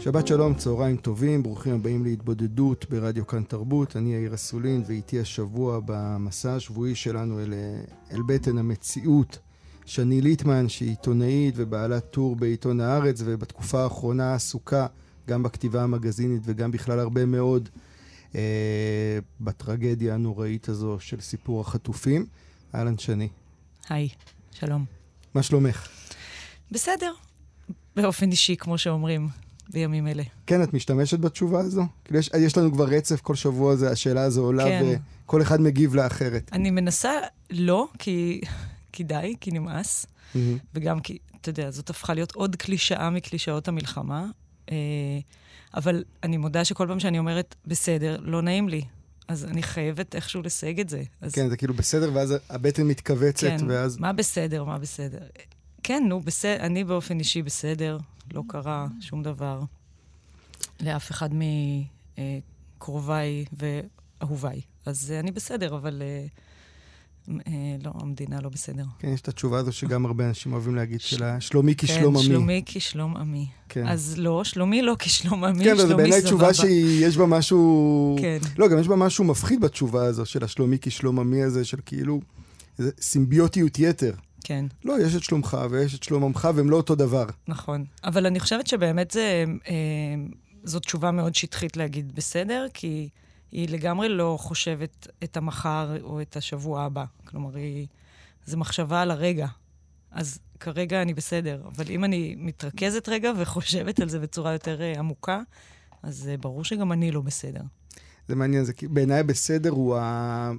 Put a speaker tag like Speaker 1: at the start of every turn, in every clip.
Speaker 1: שבת שלום, צהריים טובים, ברוכים הבאים להתבודדות ברדיו כאן תרבות. אני יאיר אסולין, ואיתי השבוע במסע השבועי שלנו אל, אל בטן המציאות. שני ליטמן, שהיא עיתונאית ובעלת טור בעיתון הארץ, ובתקופה האחרונה עסוקה גם בכתיבה המגזינית וגם בכלל הרבה מאוד אה, בטרגדיה הנוראית הזו של סיפור החטופים. אהלן שני.
Speaker 2: היי, שלום.
Speaker 1: מה שלומך?
Speaker 2: בסדר, באופן אישי, כמו שאומרים. בימים אלה.
Speaker 1: כן, את משתמשת בתשובה הזו? כאילו יש, יש לנו כבר רצף כל שבוע, זה, השאלה הזו עולה, כן. וכל אחד מגיב לה אחרת.
Speaker 2: אני מנסה לא, כי, כי די, כי נמאס, mm-hmm. וגם כי, אתה יודע, זאת הפכה להיות עוד קלישאה מקלישאות המלחמה. אה, אבל אני מודה שכל פעם שאני אומרת, בסדר, לא נעים לי. אז אני חייבת איכשהו לסייג את זה. אז...
Speaker 1: כן, זה כאילו בסדר, ואז הבטן מתכווצת, כן, ואז...
Speaker 2: מה בסדר, מה בסדר. כן, נו, בסדר, אני באופן אישי בסדר. לא קרה שום דבר לאף אחד מקרוביי ואהוביי. אז אני בסדר, אבל אה, אה, לא, המדינה לא בסדר.
Speaker 1: כן, יש את התשובה הזו שגם הרבה אנשים אוהבים להגיד, של שלומי כשלום
Speaker 2: עמי.
Speaker 1: כן,
Speaker 2: שלומי כשלום עמי. כן. אז לא, שלומי לא כשלום עמי, כן, שלומי סבבה.
Speaker 1: כן, אבל בעיניי תשובה שיש בה משהו... כן. לא, גם יש בה משהו מפחיד בתשובה הזו, של השלומי כשלום עמי הזה, של כאילו, סימביוטיות יתר.
Speaker 2: כן.
Speaker 1: לא, יש את שלומך ויש את שלום עמך, והם לא אותו דבר.
Speaker 2: נכון. אבל אני חושבת שבאמת זה, אה, זאת תשובה מאוד שטחית להגיד בסדר, כי היא לגמרי לא חושבת את המחר או את השבוע הבא. כלומר, היא... זו מחשבה על הרגע. אז כרגע אני בסדר. אבל אם אני מתרכזת רגע וחושבת על זה בצורה יותר אה, עמוקה, אז אה, ברור שגם אני לא בסדר.
Speaker 1: זה מעניין, זה בעיניי בסדר הוא ה...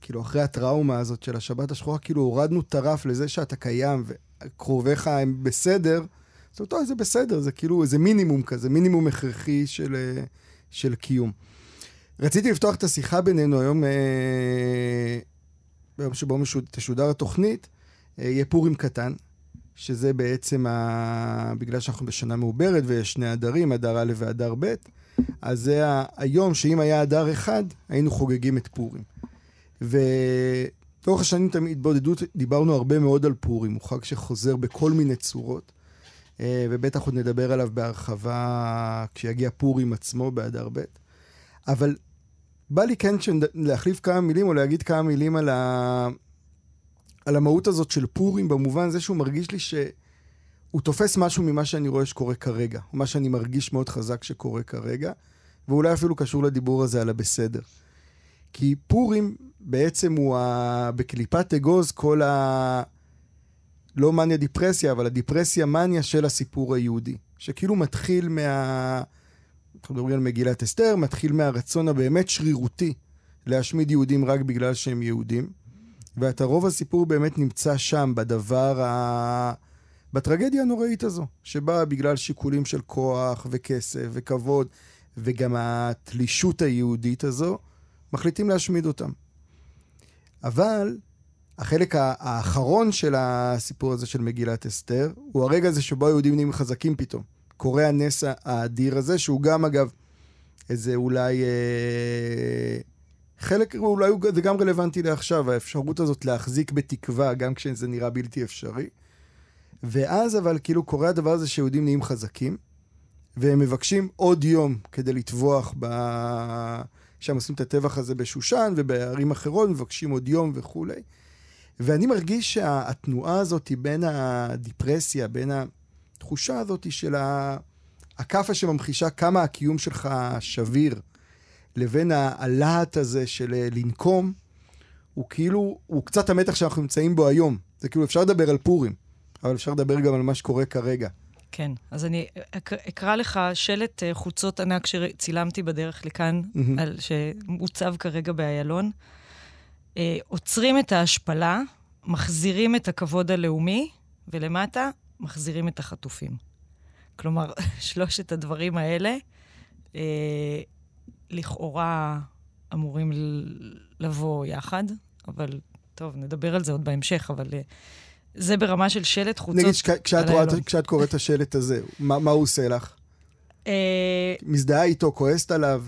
Speaker 1: כאילו, אחרי הטראומה הזאת של השבת השחורה, כאילו הורדנו את הרף לזה שאתה קיים וקרוביך הם בסדר. זאת אומרת, זה בסדר, זה כאילו, זה מינימום כזה, מינימום הכרחי של, של קיום. רציתי לפתוח את השיחה בינינו היום, אה, ביום שבו תשודר התוכנית, אה, יהיה פורים קטן, שזה בעצם, ה... בגלל שאנחנו בשנה מעוברת ויש שני אדרים, אדר א' ואדר ב', אז זה היום שאם היה אדר אחד, היינו חוגגים את פורים. ולאורך השנים תמיד התבודדות, דיברנו הרבה מאוד על פורים, הוא חג שחוזר בכל מיני צורות, אה, ובטח עוד נדבר עליו בהרחבה כשיגיע פורים עצמו באדר ב'. אבל בא לי כן להחליף כמה מילים או להגיד כמה מילים על, ה... על המהות הזאת של פורים, במובן זה שהוא מרגיש לי שהוא תופס משהו ממה שאני רואה שקורה כרגע, מה שאני מרגיש מאוד חזק שקורה כרגע, ואולי אפילו קשור לדיבור הזה על הבסדר. כי פורים בעצם הוא ה... בקליפת אגוז כל ה... לא מניה דיפרסיה, אבל הדיפרסיה מניה של הסיפור היהודי. שכאילו מתחיל מה... אנחנו מדברים על מגילת אסתר, מתחיל מהרצון הבאמת שרירותי להשמיד יהודים רק בגלל שהם יהודים. ואת הרוב הסיפור באמת נמצא שם, בדבר ה... בטרגדיה הנוראית הזו, שבאה בגלל שיקולים של כוח וכסף וכבוד, וגם התלישות היהודית הזו, מחליטים להשמיד אותם. אבל החלק האחרון של הסיפור הזה של מגילת אסתר, הוא הרגע הזה שבו היהודים נהיים חזקים פתאום. קורה הנס האדיר הזה, שהוא גם אגב איזה אולי... אה, חלק, אולי זה גם רלוונטי לעכשיו, האפשרות הזאת להחזיק בתקווה, גם כשזה נראה בלתי אפשרי. ואז אבל כאילו קורה הדבר הזה שיהודים נהיים חזקים, והם מבקשים עוד יום כדי לטבוח ב... שם עושים את הטבח הזה בשושן ובערים אחרות, מבקשים עוד יום וכולי. ואני מרגיש שהתנועה הזאת היא בין הדיפרסיה, בין התחושה הזאת של הכאפה שממחישה כמה הקיום שלך שביר, לבין הלהט הזה של אה, לנקום, הוא כאילו, הוא קצת המתח שאנחנו נמצאים בו היום. זה כאילו, אפשר לדבר על פורים, אבל אפשר לדבר גם על מה שקורה כרגע.
Speaker 2: כן, אז אני אקרא לך שלט אה, חוצות ענק שצילמתי בדרך לכאן, mm-hmm. על, שמוצב כרגע באיילון. אה, עוצרים את ההשפלה, מחזירים את הכבוד הלאומי ולמטה, מחזירים את החטופים. כלומר, שלושת הדברים האלה, אה, לכאורה אמורים לבוא יחד, אבל טוב, נדבר על זה עוד בהמשך, אבל אה, זה ברמה של שלט חוצות
Speaker 1: נגיד, כשאת, כשאת, כשאת קוראת את השלט הזה, מה, מה הוא עושה לך? אה... מזדהה איתו, כועסת עליו?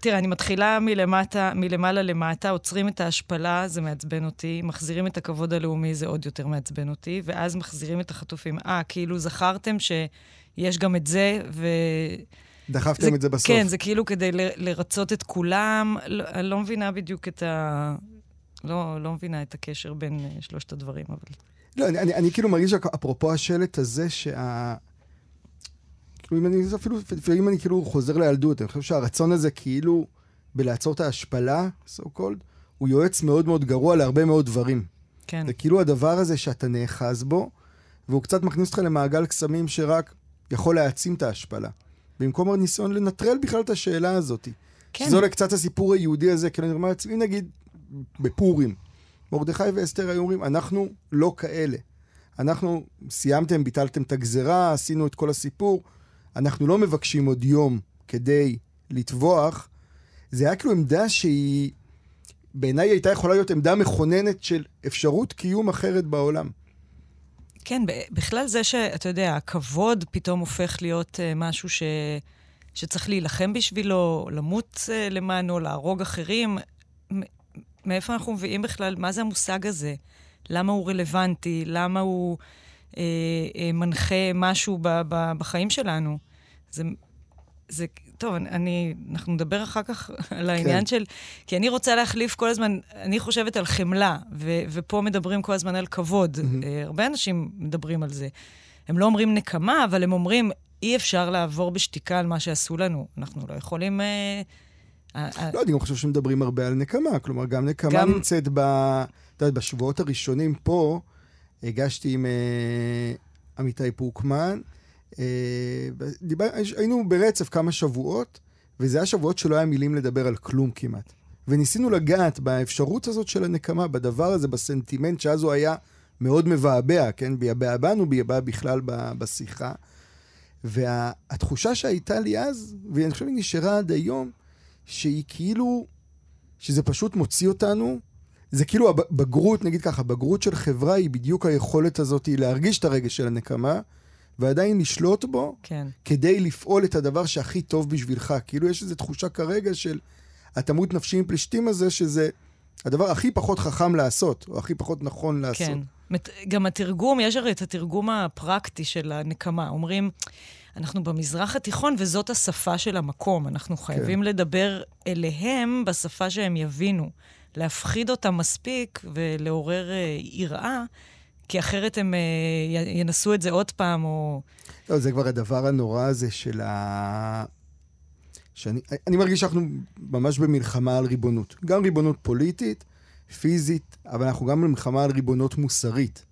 Speaker 2: תראה, אני מתחילה מלמטה, מלמעלה למטה, עוצרים את ההשפלה, זה מעצבן אותי, מחזירים את הכבוד הלאומי, זה עוד יותר מעצבן אותי, ואז מחזירים את החטופים. אה, כאילו זכרתם שיש גם את זה, ו...
Speaker 1: דחפתם זה, את זה בסוף.
Speaker 2: כן, זה כאילו כדי ל, לרצות את כולם. לא, אני לא מבינה בדיוק את ה... לא, לא מבינה את הקשר בין uh, שלושת הדברים, אבל...
Speaker 1: לא, אני, אני, אני כאילו מרגיש, אפרופו השלט הזה, שה... כאילו, אם אני אפילו, לפעמים אני כאילו חוזר לילדות, אני חושב שהרצון הזה כאילו בלעצור את ההשפלה, so called, הוא יועץ מאוד מאוד גרוע להרבה מאוד דברים.
Speaker 2: כן.
Speaker 1: זה כאילו הדבר הזה שאתה נאחז בו, והוא קצת מכניס אותך למעגל קסמים שרק יכול להעצים את ההשפלה. במקום הניסיון לנטרל בכלל את השאלה הזאת. כן. שזה עולה קצת הסיפור היהודי הזה, כאילו אני אומר לעצמי, נגיד, בפורים, מרדכי ואסתר היו אומרים, אנחנו לא כאלה. אנחנו סיימתם, ביטלתם את הגזרה, עשינו את כל הסיפור, אנחנו לא מבקשים עוד יום כדי לטבוח. זה היה כאילו עמדה שהיא, בעיניי הייתה יכולה להיות עמדה מכוננת של אפשרות קיום אחרת בעולם.
Speaker 2: כן, בכלל זה שאתה יודע, הכבוד פתאום הופך להיות uh, משהו ש... שצריך להילחם בשבילו, למות uh, למענו, להרוג אחרים. מאיפה אנחנו מביאים בכלל, מה זה המושג הזה? למה הוא רלוונטי? למה הוא אה, אה, מנחה משהו ב, ב, בחיים שלנו? זה, זה, טוב, אני, אנחנו נדבר אחר כך על העניין כן. של... כי אני רוצה להחליף כל הזמן, אני חושבת על חמלה, ו, ופה מדברים כל הזמן על כבוד. Mm-hmm. Uh, הרבה אנשים מדברים על זה. הם לא אומרים נקמה, אבל הם אומרים, אי אפשר לעבור בשתיקה על מה שעשו לנו. אנחנו לא יכולים... Uh,
Speaker 1: לא, אני גם חושב שמדברים הרבה על נקמה. כלומר, גם נקמה גם... נמצאת ב... אתה יודע, בשבועות הראשונים פה, הגשתי עם uh, עמיתי פוקמן, אה, דיבר, היינו ברצף כמה שבועות, וזה היה שבועות שלא היה מילים לדבר על כלום כמעט. וניסינו לגעת באפשרות הזאת של הנקמה, בדבר הזה, בסנטימנט שאז הוא היה מאוד מבעבע, כן? ביבע בנו, ביבע בכלל בשיחה. והתחושה שהייתה לי אז, ואני חושב שהיא נשארה עד היום, שהיא כאילו, שזה פשוט מוציא אותנו, זה כאילו הבגרות, נגיד ככה, בגרות של חברה היא בדיוק היכולת הזאת להרגיש את הרגש של הנקמה, ועדיין לשלוט בו,
Speaker 2: כן.
Speaker 1: כדי לפעול את הדבר שהכי טוב בשבילך. כאילו יש איזו תחושה כרגע של התמות נפשי עם פלישתים הזה, שזה הדבר הכי פחות חכם לעשות, או הכי פחות נכון לעשות.
Speaker 2: כן. גם התרגום, יש הרי את התרגום הפרקטי של הנקמה. אומרים, אנחנו במזרח התיכון וזאת השפה של המקום. אנחנו חייבים כן. לדבר אליהם בשפה שהם יבינו. להפחיד אותם מספיק ולעורר אה, יראה. כי אחרת הם uh, ינסו את זה עוד פעם, או...
Speaker 1: לא, זה כבר הדבר הנורא הזה של ה... שאני אני מרגיש שאנחנו ממש במלחמה על ריבונות. גם ריבונות פוליטית, פיזית, אבל אנחנו גם במלחמה על ריבונות מוסרית.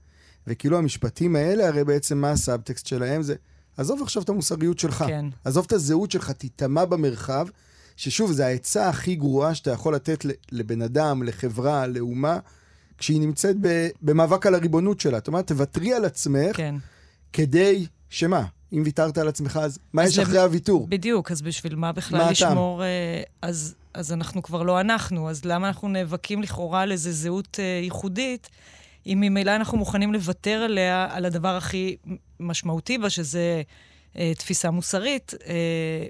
Speaker 1: וכאילו המשפטים האלה, הרי בעצם מה הסאבטקסט שלהם? זה, עזוב עכשיו את המוסריות שלך.
Speaker 2: כן.
Speaker 1: עזוב את הזהות שלך, תיטמע במרחב, ששוב, זו העצה הכי גרועה שאתה יכול לתת לבן אדם, לחברה, לאומה. כשהיא נמצאת במאבק על הריבונות שלה. זאת אומרת, תוותרי על עצמך,
Speaker 2: כן.
Speaker 1: כדי, שמה? אם ויתרת על עצמך, אז מה אז יש לב... אחרי הוויתור?
Speaker 2: בדיוק, אז בשביל מה בכלל מה לשמור... Uh, אז, אז אנחנו כבר לא אנחנו, אז למה אנחנו נאבקים לכאורה על איזו זהות uh, ייחודית, אם ממילא אנחנו מוכנים לוותר עליה, על הדבר הכי משמעותי בה, שזה... אה, תפיסה מוסרית, אה,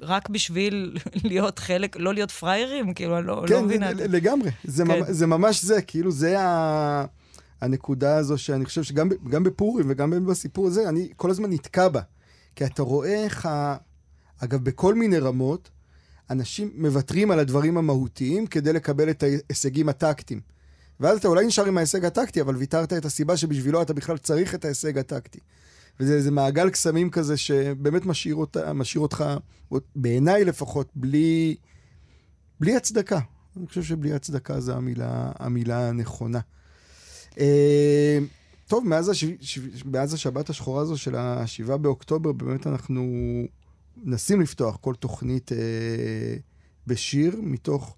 Speaker 2: רק בשביל להיות חלק, לא להיות פראיירים, כאילו, אני לא, לא
Speaker 1: כן,
Speaker 2: לא מבינה.
Speaker 1: כן, לגמרי. זה, כן. ממש, זה ממש זה, כאילו, זה ה... הנקודה הזו שאני חושב שגם בפורים וגם בסיפור הזה, אני כל הזמן נתקע בה. כי אתה רואה איך, ה... אגב, בכל מיני רמות, אנשים מוותרים על הדברים המהותיים כדי לקבל את ההישגים הטקטיים. ואז אתה אולי נשאר עם ההישג הטקטי, אבל ויתרת את הסיבה שבשבילו אתה בכלל צריך את ההישג הטקטי. וזה איזה מעגל קסמים כזה שבאמת משאיר, אותה, משאיר אותך, בעיניי לפחות, בלי, בלי הצדקה. אני חושב שבלי הצדקה זו המילה, המילה הנכונה. אה, טוב, מאז, הש... מאז השבת השחורה הזו של ה-7 באוקטובר, באמת אנחנו מנסים לפתוח כל תוכנית אה, בשיר, מתוך,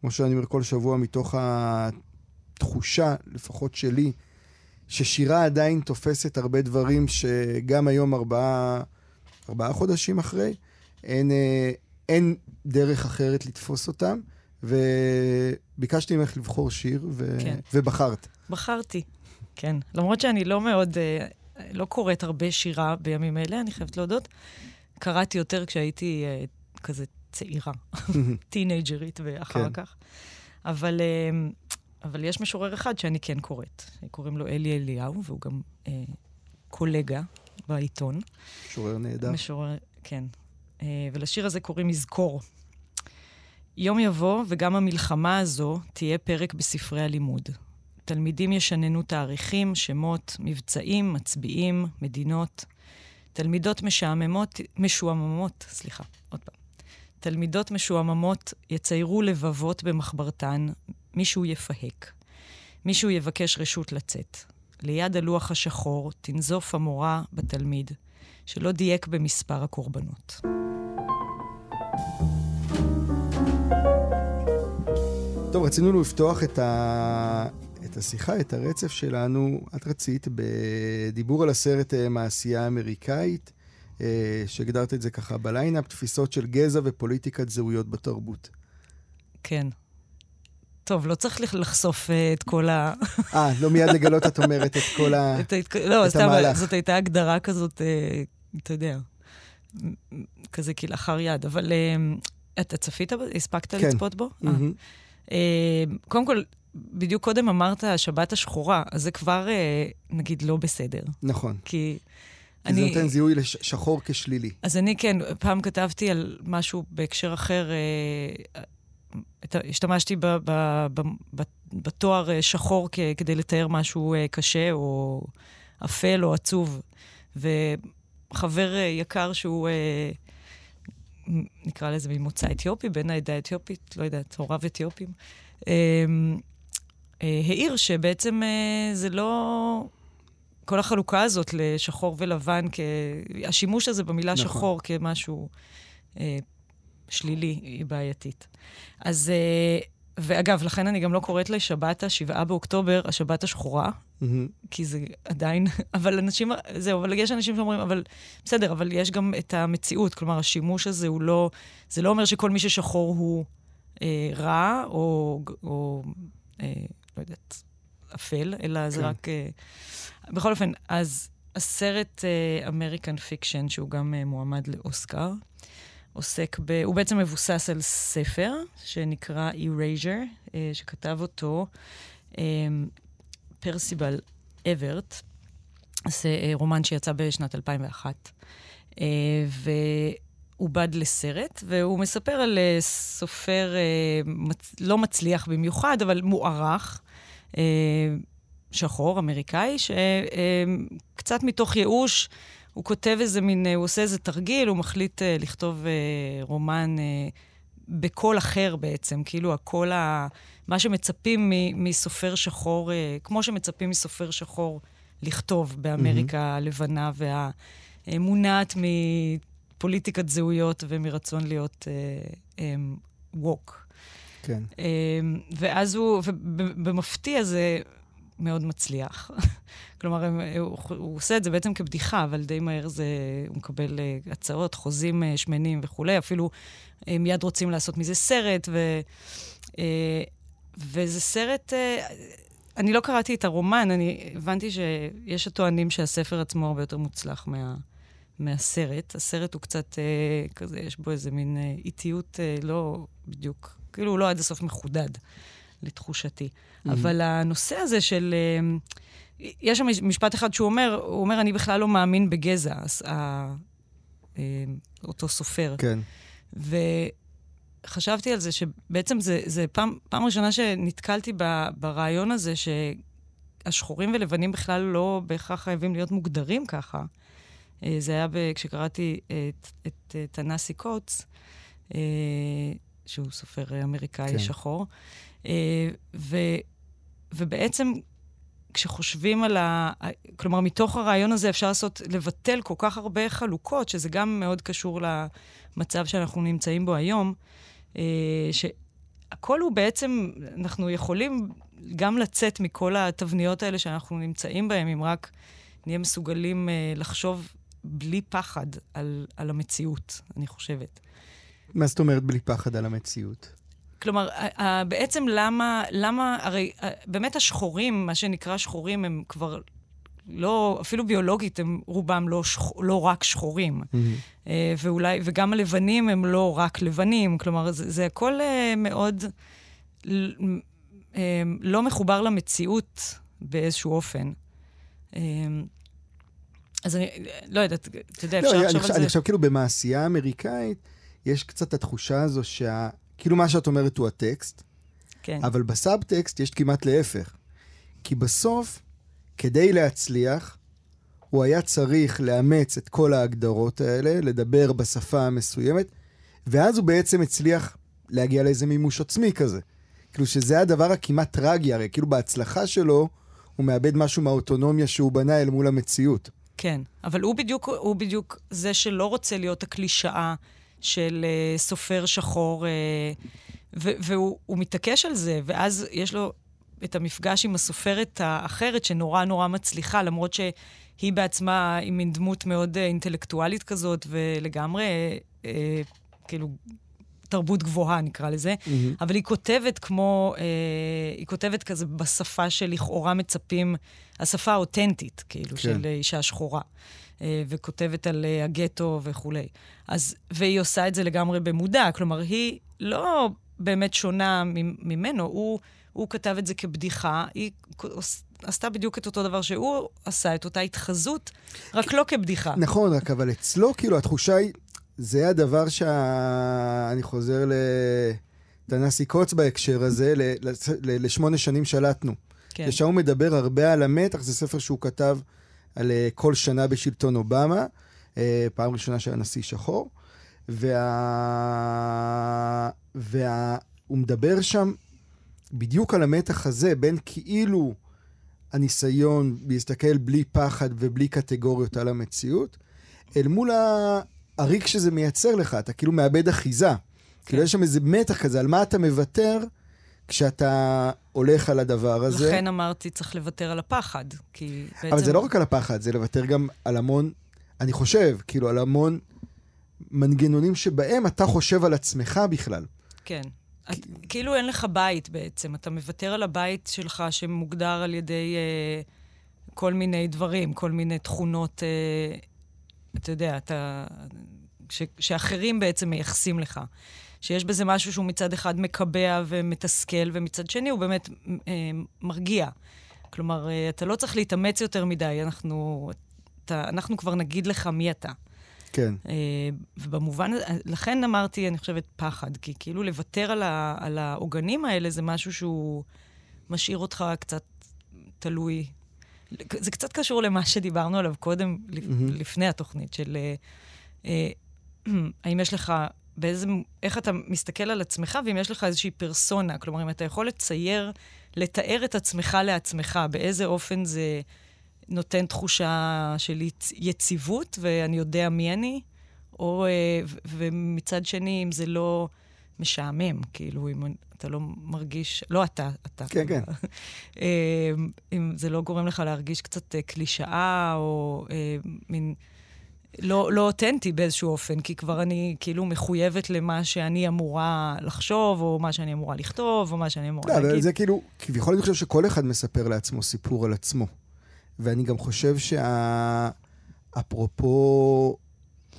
Speaker 1: כמו שאני אומר כל שבוע, מתוך התחושה, לפחות שלי, ששירה עדיין תופסת הרבה דברים שגם היום, ארבעה, ארבעה חודשים אחרי, אין, אה, אין דרך אחרת לתפוס אותם. וביקשתי ממך לבחור שיר, ו... כן. ובחרת.
Speaker 2: בחרתי, כן. למרות שאני לא מאוד, אה, לא קוראת הרבה שירה בימים אלה, אני חייבת להודות. קראתי יותר כשהייתי אה, כזה צעירה, טינג'רית ואחר כן. כך. אבל, אבל יש משורר אחד שאני כן קוראת. קוראים לו אלי אליהו, והוא גם אה, קולגה בעיתון.
Speaker 1: משורר נהדר.
Speaker 2: משורר, כן. אה, ולשיר הזה קוראים מזכור. יום יבוא, וגם המלחמה הזו תהיה פרק בספרי הלימוד. תלמידים ישננו תאריכים, שמות, מבצעים, מצביעים, מדינות. תלמידות משעממות, משועממות, סליחה, עוד פעם. תלמידות משועממות יציירו לבבות במחברתן, מישהו יפהק. מישהו יבקש רשות לצאת. ליד הלוח השחור תנזוף המורה בתלמיד, שלא דייק במספר הקורבנות.
Speaker 1: טוב, רצינו לפתוח את, ה... את השיחה, את הרצף שלנו. את רצית בדיבור על הסרט אה, מעשייה אמריקאית, אה, שהגדרת את זה ככה בליינאפ, תפיסות של גזע ופוליטיקת זהויות בתרבות.
Speaker 2: כן. טוב, לא צריך לחשוף אה, את כל ה...
Speaker 1: אה, לא מיד לגלות, את אומרת, את כל ה... את,
Speaker 2: ההתק... לא, את סתם, המהלך. זאת הייתה הגדרה כזאת, אתה יודע, כזה כלאחר יד. אבל אתה צפית? הספקת כן. לצפות בו? Mm-hmm. אה, קודם כל, בדיוק קודם אמרת השבת השחורה, אז זה כבר, אה, נגיד, לא בסדר.
Speaker 1: נכון.
Speaker 2: כי...
Speaker 1: כי אני... זה נותן זיהוי לשחור כשלילי.
Speaker 2: אז אני כן, פעם כתבתי על משהו בהקשר אחר, אה, השתמשתי ב, ב, ב, ב, בתואר שחור כ, כדי לתאר משהו קשה או אפל או עצוב. וחבר יקר שהוא נקרא לזה ממוצא אתיופי, בן העדה האתיופית, לא יודעת, הוריו אתיופים, אמ, אה, העיר שבעצם אה, זה לא... כל החלוקה הזאת לשחור ולבן, כ... השימוש הזה במילה נכון. שחור כמשהו אה, שלילי, היא בעייתית. אז, אה, ואגב, לכן אני גם לא קוראת לשבת השבעה באוקטובר, השבת השחורה, mm-hmm. כי זה עדיין, אבל אנשים, זהו, אבל יש אנשים שאומרים, אבל בסדר, אבל יש גם את המציאות, כלומר, השימוש הזה הוא לא, זה לא אומר שכל מי ששחור הוא אה, רע, או, או אה, לא יודעת, אפל, אלא כן. זה רק... אה, בכל אופן, אז הסרט American אה, Fiction, שהוא גם uh, מועמד לאוסקר, עוסק ב... הוא בעצם מבוסס על ספר שנקרא Erasure, אה, שכתב אותו אה, פרסיבל אברט. זה אה, רומן שיצא בשנת 2001. והוא עובד לסרט, והוא מספר על סופר לא מצליח במיוחד, אבל מוערך, שחור, אמריקאי, שקצת מתוך ייאוש הוא כותב איזה מין, הוא עושה איזה תרגיל, הוא מחליט uh, לכתוב uh, רומן uh, בקול אחר בעצם, כאילו הקול, ה... מה שמצפים מ- מסופר שחור, uh, כמו שמצפים מסופר שחור לכתוב באמריקה mm-hmm. הלבנה והמונעת מפוליטיקת זהויות ומרצון להיות ווק.
Speaker 1: Uh, um, כן.
Speaker 2: Um, ואז הוא, ובמפתיע זה מאוד מצליח. כלומר, הם, הוא, הוא עושה את זה בעצם כבדיחה, אבל די מהר זה, הוא מקבל uh, הצעות, חוזים uh, שמנים וכולי. אפילו uh, מיד רוצים לעשות מזה סרט, ו, uh, וזה סרט... Uh, אני לא קראתי את הרומן, אני הבנתי שיש הטוענים שהספר עצמו הרבה יותר מוצלח מה, מהסרט. הסרט הוא קצת uh, כזה, יש בו איזה מין uh, איטיות uh, לא בדיוק, כאילו הוא לא עד הסוף מחודד, לתחושתי. Mm-hmm. אבל הנושא הזה של... Uh, יש שם משפט אחד שהוא אומר, הוא אומר, אני בכלל לא מאמין בגזע, אה, אותו סופר.
Speaker 1: כן.
Speaker 2: וחשבתי על זה שבעצם זה, זה פעם, פעם ראשונה שנתקלתי ב, ברעיון הזה שהשחורים ולבנים בכלל לא בהכרח חייבים להיות מוגדרים ככה. אה, זה היה ב, כשקראתי את, את, את תנסי קוטס, אה, שהוא סופר אמריקאי כן. שחור, ו, ובעצם כשחושבים על ה... כלומר, מתוך הרעיון הזה אפשר לעשות, לבטל כל כך הרבה חלוקות, שזה גם מאוד קשור למצב שאנחנו נמצאים בו היום, אה, שהכל הוא בעצם, אנחנו יכולים גם לצאת מכל התבניות האלה שאנחנו נמצאים בהן, אם רק נהיה מסוגלים uh, לחשוב בלי פחד על, על המציאות, אני חושבת.
Speaker 1: מה זאת אומרת בלי פחד על המציאות?
Speaker 2: כלומר, בעצם למה, למה, הרי באמת השחורים, מה שנקרא שחורים, הם כבר לא, אפילו ביולוגית, הם רובם לא, שח, לא רק שחורים. Mm-hmm. ואולי, וגם הלבנים הם לא רק לבנים. כלומר, זה, זה הכל uh, מאוד uh, לא מחובר למציאות באיזשהו אופן. אז אני לא יודעת, אתה יודע,
Speaker 1: לא, אפשר לחשוב על זה. אני חושב כאילו במעשייה האמריקאית, יש קצת התחושה הזו שה... כאילו מה שאת אומרת הוא הטקסט, כן. אבל בסאבטקסט יש כמעט להפך. כי בסוף, כדי להצליח, הוא היה צריך לאמץ את כל ההגדרות האלה, לדבר בשפה המסוימת, ואז הוא בעצם הצליח להגיע לאיזה מימוש עצמי כזה. כאילו שזה הדבר הכמעט טרגי, הרי כאילו בהצלחה שלו, הוא מאבד משהו מהאוטונומיה שהוא בנה אל מול המציאות.
Speaker 2: כן, אבל הוא בדיוק, הוא בדיוק זה שלא רוצה להיות הקלישאה של uh, סופר שחור, uh, והוא מתעקש על זה, ואז יש לו את המפגש עם הסופרת האחרת, שנורא נורא מצליחה, למרות שהיא בעצמה היא מין דמות מאוד uh, אינטלקטואלית כזאת, ולגמרי, uh, כאילו, תרבות גבוהה, נקרא לזה, mm-hmm. אבל היא כותבת כמו, אה, היא כותבת כזה בשפה שלכאורה מצפים, השפה האותנטית, כאילו, כן. של אישה שחורה. אה, וכותבת על אה, הגטו וכולי. אז, והיא עושה את זה לגמרי במודע, כלומר, היא לא באמת שונה ממנו, הוא, הוא כתב את זה כבדיחה, היא עשתה בדיוק את אותו דבר שהוא עשה, את אותה התחזות, רק לא כבדיחה.
Speaker 1: נכון, רק אבל אצלו, כאילו, התחושה היא, זה הדבר שה... חוזר לתנסי קוץ בהקשר הזה, לשמונה שנים שלטנו. כן. ושם הוא מדבר הרבה על המתח, זה ספר שהוא כתב על uh, כל שנה בשלטון אובמה, uh, פעם ראשונה שהיה נשיא שחור, וה... וה... הוא מדבר שם בדיוק על המתח הזה בין כאילו הניסיון להסתכל בלי פחד ובלי קטגוריות על המציאות, אל מול הריק שזה מייצר לך, אתה כאילו מאבד אחיזה. כן. כאילו יש שם איזה מתח כזה, על מה אתה מוותר כשאתה הולך על הדבר הזה.
Speaker 2: לכן אמרתי, צריך לוותר על הפחד, כי
Speaker 1: בעצם... אבל זה לא רק על הפחד, זה לוותר גם על המון, אני חושב, כאילו, על המון מנגנונים שבהם אתה חושב על עצמך בכלל.
Speaker 2: כן. את, כאילו אין לך בית בעצם, אתה מוותר על הבית שלך שמוגדר על ידי אה, כל מיני דברים, כל מיני תכונות, אה, אתה יודע, אתה... ש, שאחרים בעצם מייחסים לך. שיש בזה משהו שהוא מצד אחד מקבע ומתסכל, ומצד שני הוא באמת אה, מרגיע. כלומר, אה, אתה לא צריך להתאמץ יותר מדי, אנחנו, אתה, אנחנו כבר נגיד לך מי אתה.
Speaker 1: כן. אה,
Speaker 2: ובמובן, לכן אמרתי, אני חושבת, פחד, כי כאילו לוותר על, ה, על העוגנים האלה זה משהו שהוא משאיר אותך קצת תלוי. זה קצת קשור למה שדיברנו עליו קודם, mm-hmm. לפני התוכנית, של אה, אה, האם יש לך באיזה, איך אתה מסתכל על עצמך, ואם יש לך איזושהי פרסונה. כלומר, אם אתה יכול לצייר, לתאר את עצמך לעצמך, באיזה אופן זה נותן תחושה של יציבות, ואני יודע מי אני, או, אה, ומצד שני, אם זה לא משעמם, כאילו, אם אתה לא מרגיש, לא אתה, אתה.
Speaker 1: כן, כן.
Speaker 2: אה, אם זה לא גורם לך להרגיש קצת אה, קלישאה, או מין... לא, לא אותנטי באיזשהו אופן, כי כבר אני כאילו מחויבת למה שאני אמורה לחשוב, או מה שאני אמורה לכתוב, או מה שאני אמורה
Speaker 1: לא,
Speaker 2: להגיד.
Speaker 1: זה כאילו, כביכול אני חושב שכל אחד מספר לעצמו סיפור על עצמו. ואני גם חושב שאפרופו,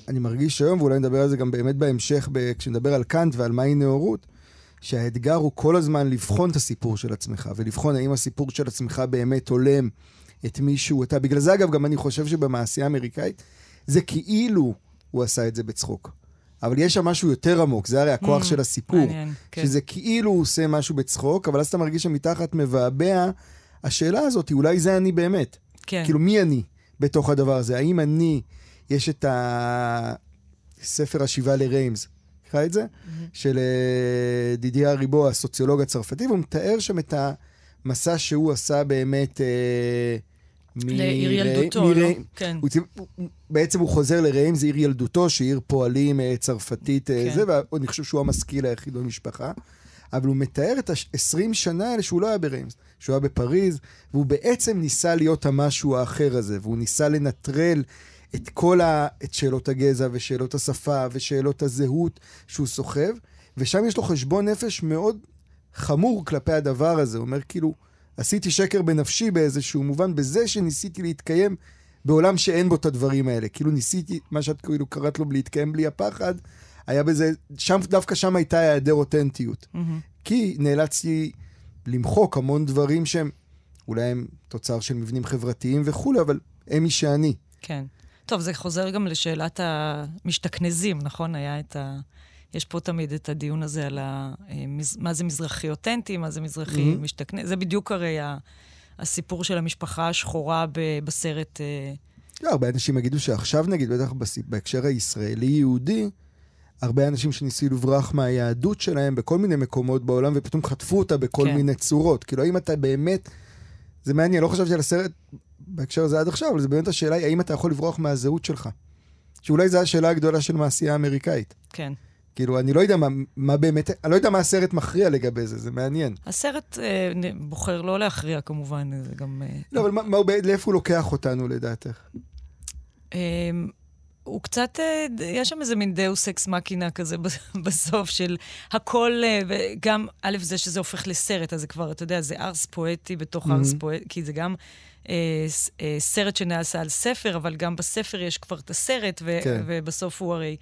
Speaker 1: אני מרגיש היום, ואולי נדבר על זה גם באמת בהמשך, כשנדבר על קאנט ועל מהי נאורות, שהאתגר הוא כל הזמן לבחון את הסיפור של עצמך, ולבחון האם הסיפור של עצמך באמת הולם את מישהו, אתה. בגלל זה, אגב, גם אני חושב שבמעשייה האמריקאית, זה כאילו הוא עשה את זה בצחוק. אבל יש שם משהו יותר עמוק, זה הרי הכוח mm, של הסיפור. מעניין, כן. שזה כאילו הוא עושה משהו בצחוק, אבל אז אתה מרגיש שמתחת מבעבע, השאלה הזאת, אולי זה אני באמת. כן. כאילו, מי אני בתוך הדבר הזה? האם אני, יש את הספר השיבה לריימס, קרא את זה? Mm-hmm. של אה, דידיה ריבו, הסוציולוג הצרפתי, והוא מתאר שם את המסע שהוא עשה באמת... אה,
Speaker 2: לעיר ילדותו, לא? כן.
Speaker 1: בעצם הוא חוזר לרעים, זה עיר ילדותו, שהיא עיר פועלים אה, צרפתית, אה, כן. זה, ואני חושב שהוא המשכיל היחיד במשפחה. אבל הוא מתאר את ה-20 שנה האלה שהוא לא היה בריימס. שהוא היה בפריז, והוא בעצם ניסה להיות המשהו האחר הזה, והוא ניסה לנטרל את כל ה... את שאלות הגזע ושאלות השפה ושאלות הזהות שהוא סוחב, ושם יש לו חשבון נפש מאוד חמור כלפי הדבר הזה. הוא אומר כאילו, עשיתי שקר בנפשי באיזשהו מובן, בזה שניסיתי להתקיים בעולם שאין בו את הדברים האלה. כאילו ניסיתי, מה שאת כאילו קראת לו להתקיים בלי הפחד, היה בזה, שם, דווקא שם הייתה היעדר אותנטיות. Mm-hmm. כי נאלצתי למחוק המון דברים שהם, אולי הם תוצר של מבנים חברתיים וכולי, אבל הם מי שאני.
Speaker 2: כן. טוב, זה חוזר גם לשאלת המשתכנזים, נכון? היה את ה... יש פה תמיד את הדיון הזה על ה... מה זה מזרחי אותנטי, מה זה מזרחי mm-hmm. משתכנז. זה בדיוק הרי ה... הסיפור של המשפחה השחורה ב... בסרט. אה,
Speaker 1: לא, הרבה אנשים יגידו שעכשיו, נגיד, בטח בהקשר הישראלי-יהודי, הרבה אנשים שניסו לברוח מהיהדות שלהם בכל מיני מקומות בעולם, ופתאום חטפו אותה בכל כן. מיני צורות. כאילו, האם אתה באמת... זה מעניין, לא חשבתי על הסרט בהקשר הזה עד עכשיו, אבל זה באמת השאלה היא, האם אתה יכול לברוח מהזהות שלך? שאולי זו השאלה הגדולה של מעשייה האמריקאית.
Speaker 2: כן.
Speaker 1: כאילו, אני לא יודע מה, מה באמת, אני לא יודע מה הסרט מכריע לגבי זה, זה מעניין.
Speaker 2: הסרט אה, בוחר לא להכריע כמובן, זה גם... אה,
Speaker 1: לא, אבל מה, מה, לאיפה הוא לוקח אותנו לדעתך?
Speaker 2: אה, הוא קצת, אה, יש שם איזה מין דאוס אקס מקינה כזה בסוף של הכל, אה, גם, א', זה שזה הופך לסרט, אז זה כבר, אתה יודע, זה ארס פואטי בתוך אהמ. ארס פואטי, כי זה גם אה, אה, סרט שנעשה על ספר, אבל גם בספר יש כבר את הסרט, ו- כן. ובסוף הוא הרי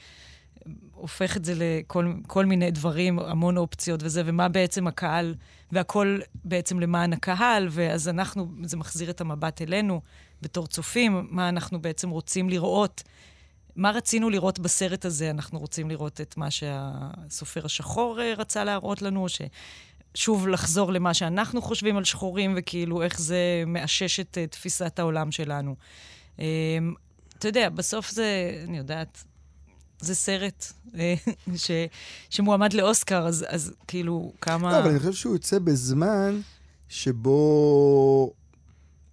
Speaker 2: הופך את זה לכל מיני דברים, המון אופציות וזה, ומה בעצם הקהל, והכל בעצם למען הקהל, ואז אנחנו, זה מחזיר את המבט אלינו בתור צופים, מה אנחנו בעצם רוצים לראות. מה רצינו לראות בסרט הזה? אנחנו רוצים לראות את מה שהסופר השחור אה, רצה להראות לנו, ש... שוב לחזור למה שאנחנו חושבים על שחורים, וכאילו איך זה מאשש את uh, תפיסת העולם שלנו. Um, אתה יודע, בסוף זה, אני יודעת, זה סרט אה, ש, שמועמד לאוסקר, אז, אז כאילו, כמה...
Speaker 1: לא, אבל אני חושב שהוא יוצא בזמן שבו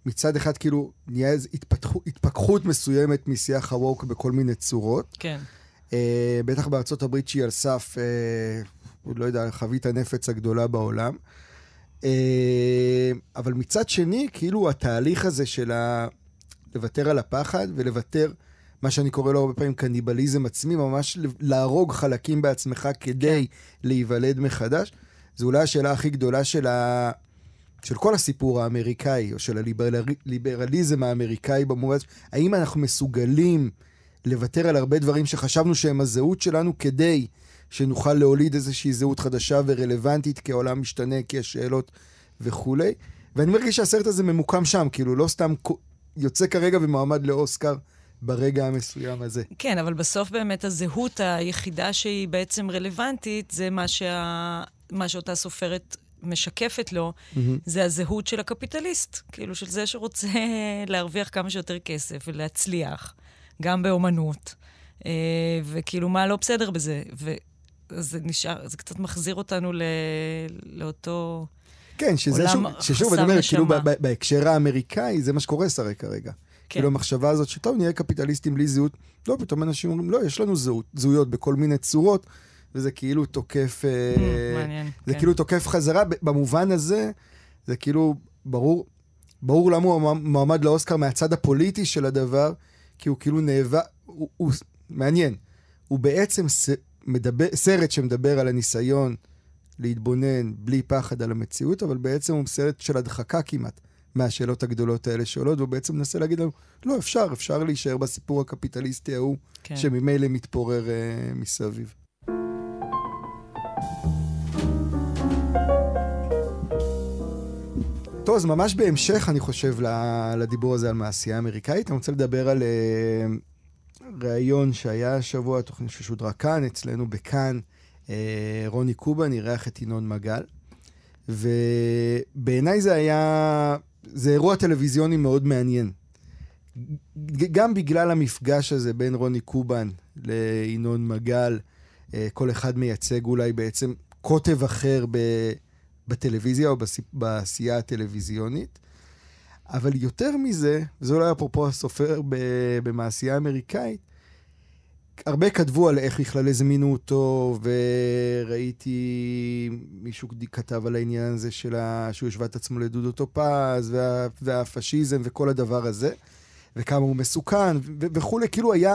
Speaker 1: מצד אחד כאילו נהיה איזו התפתחות, התפכחות מסוימת משיח הווק בכל מיני צורות.
Speaker 2: כן.
Speaker 1: Uh, בטח בארצות הברית שהיא על סף, uh, לא יודע, חבית הנפץ הגדולה בעולם. Uh, אבל מצד שני, כאילו התהליך הזה של ה... לוותר על הפחד ולוותר, מה שאני קורא לו הרבה פעמים קניבליזם עצמי, ממש להרוג חלקים בעצמך כדי כן. להיוולד מחדש, זו אולי השאלה הכי גדולה של ה... של כל הסיפור האמריקאי, או של הליברליזם האמריקאי במובן, האם אנחנו מסוגלים לוותר על הרבה דברים שחשבנו שהם הזהות שלנו כדי שנוכל להוליד איזושהי זהות חדשה ורלוונטית, כי העולם משתנה, כי יש שאלות וכולי. ואני מרגיש שהסרט הזה ממוקם שם, כאילו לא סתם יוצא כרגע ומועמד לאוסקר ברגע המסוים הזה.
Speaker 2: כן, אבל בסוף באמת הזהות היחידה שהיא בעצם רלוונטית, זה מה, שה... מה שאותה סופרת משקפת לו, mm-hmm. זה הזהות של הקפיטליסט. כאילו, של זה שרוצה להרוויח כמה שיותר כסף ולהצליח, גם באומנות. אה, וכאילו, מה לא בסדר בזה? וזה נשאר, זה קצת מחזיר אותנו ל... לאותו...
Speaker 1: כן, שזה שוב, ששוב, אני אומר, כאילו, בהקשר האמריקאי, זה מה שקורה שרי כרגע. כן. כאילו, המחשבה הזאת שטוב, נהיה קפיטליסטים בלי זהות, לא, פתאום אנשים אומרים, לא, יש לנו זהות, זהויות בכל מיני צורות. וזה כאילו תוקף...
Speaker 2: אה, mm, מעניין,
Speaker 1: זה כן. כאילו תוקף חזרה. במובן הזה, זה כאילו ברור, ברור למה הוא מועמד לאוסקר מהצד הפוליטי של הדבר, כי הוא כאילו נאבק, הוא, הוא מעניין. הוא בעצם ס, מדבר, סרט שמדבר על הניסיון להתבונן בלי פחד על המציאות, אבל בעצם הוא סרט של הדחקה כמעט מהשאלות הגדולות האלה שעולות, והוא בעצם מנסה להגיד לנו, לא, אפשר, אפשר להישאר בסיפור הקפיטליסטי ההוא, כן. שממילא מתפורר uh, מסביב. טוב, אז ממש בהמשך, אני חושב, לדיבור הזה על מעשייה אמריקאית, אני רוצה לדבר על uh, ראיון שהיה השבוע, תוכנית ששודרה כאן, אצלנו בכאן, uh, רוני קובן אירח את ינון מגל, ובעיניי זה היה, זה אירוע טלוויזיוני מאוד מעניין. גם בגלל המפגש הזה בין רוני קובן לינון מגל, uh, כל אחד מייצג אולי בעצם קוטב אחר. בטלוויזיה או בעשייה הטלוויזיונית. אבל יותר מזה, וזה אולי אפרופו הסופר במעשייה האמריקאית, הרבה כתבו על איך בכלל הזמינו אותו, וראיתי מישהו כתב על העניין הזה של ה... שהוא השווה את עצמו לדודו טופז, וה... והפשיזם וכל הדבר הזה, וכמה הוא מסוכן ו... וכולי, כאילו היה,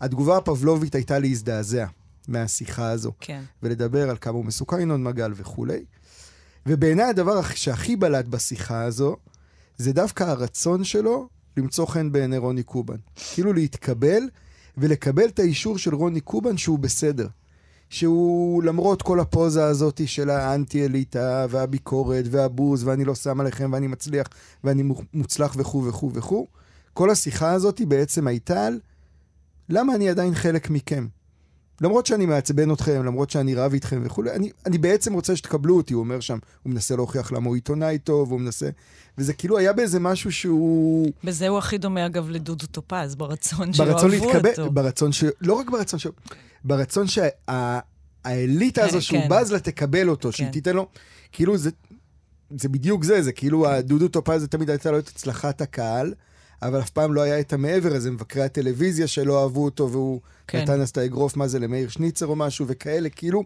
Speaker 1: התגובה הפבלובית הייתה להזדעזע מהשיחה הזו.
Speaker 2: כן.
Speaker 1: ולדבר על כמה הוא מסוכן, ינון מגל וכולי. ובעיניי הדבר שהכי בלט בשיחה הזו, זה דווקא הרצון שלו למצוא חן בעיני רוני קובן. כאילו להתקבל ולקבל את האישור של רוני קובן שהוא בסדר. שהוא למרות כל הפוזה הזאת של האנטי-אליטה והביקורת והבוז ואני לא שם עליכם ואני מצליח ואני מוצלח וכו' וכו' וכו', כל השיחה הזאת בעצם הייתה על למה אני עדיין חלק מכם. למרות שאני מעצבן אתכם, למרות שאני רב איתכם וכולי, אני, אני בעצם רוצה שתקבלו אותי, הוא אומר שם. הוא מנסה להוכיח למה הוא עיתונאי טוב, הוא מנסה... וזה כאילו היה באיזה משהו שהוא...
Speaker 2: בזה הוא הכי דומה, אגב, לדודו טופז, ברצון שיאהבו
Speaker 1: להתקבל,
Speaker 2: אותו.
Speaker 1: ברצון ש... לא רק ברצון ש... ברצון שהאליטה שה... הזו שהוא
Speaker 2: כן.
Speaker 1: בז לה תקבל אותו, שהיא
Speaker 2: כן.
Speaker 1: תיתן לו... כאילו זה... זה בדיוק זה, זה כאילו הדודו טופז זה תמיד הייתה לו את הצלחת הקהל, אבל אף פעם לא היה את המעבר הזה, מבקרי הטלוויזיה שלא אהבו אותו, והוא
Speaker 2: כן.
Speaker 1: נתן אז את האגרוף, מה זה, למאיר שניצר או משהו, וכאלה, כאילו,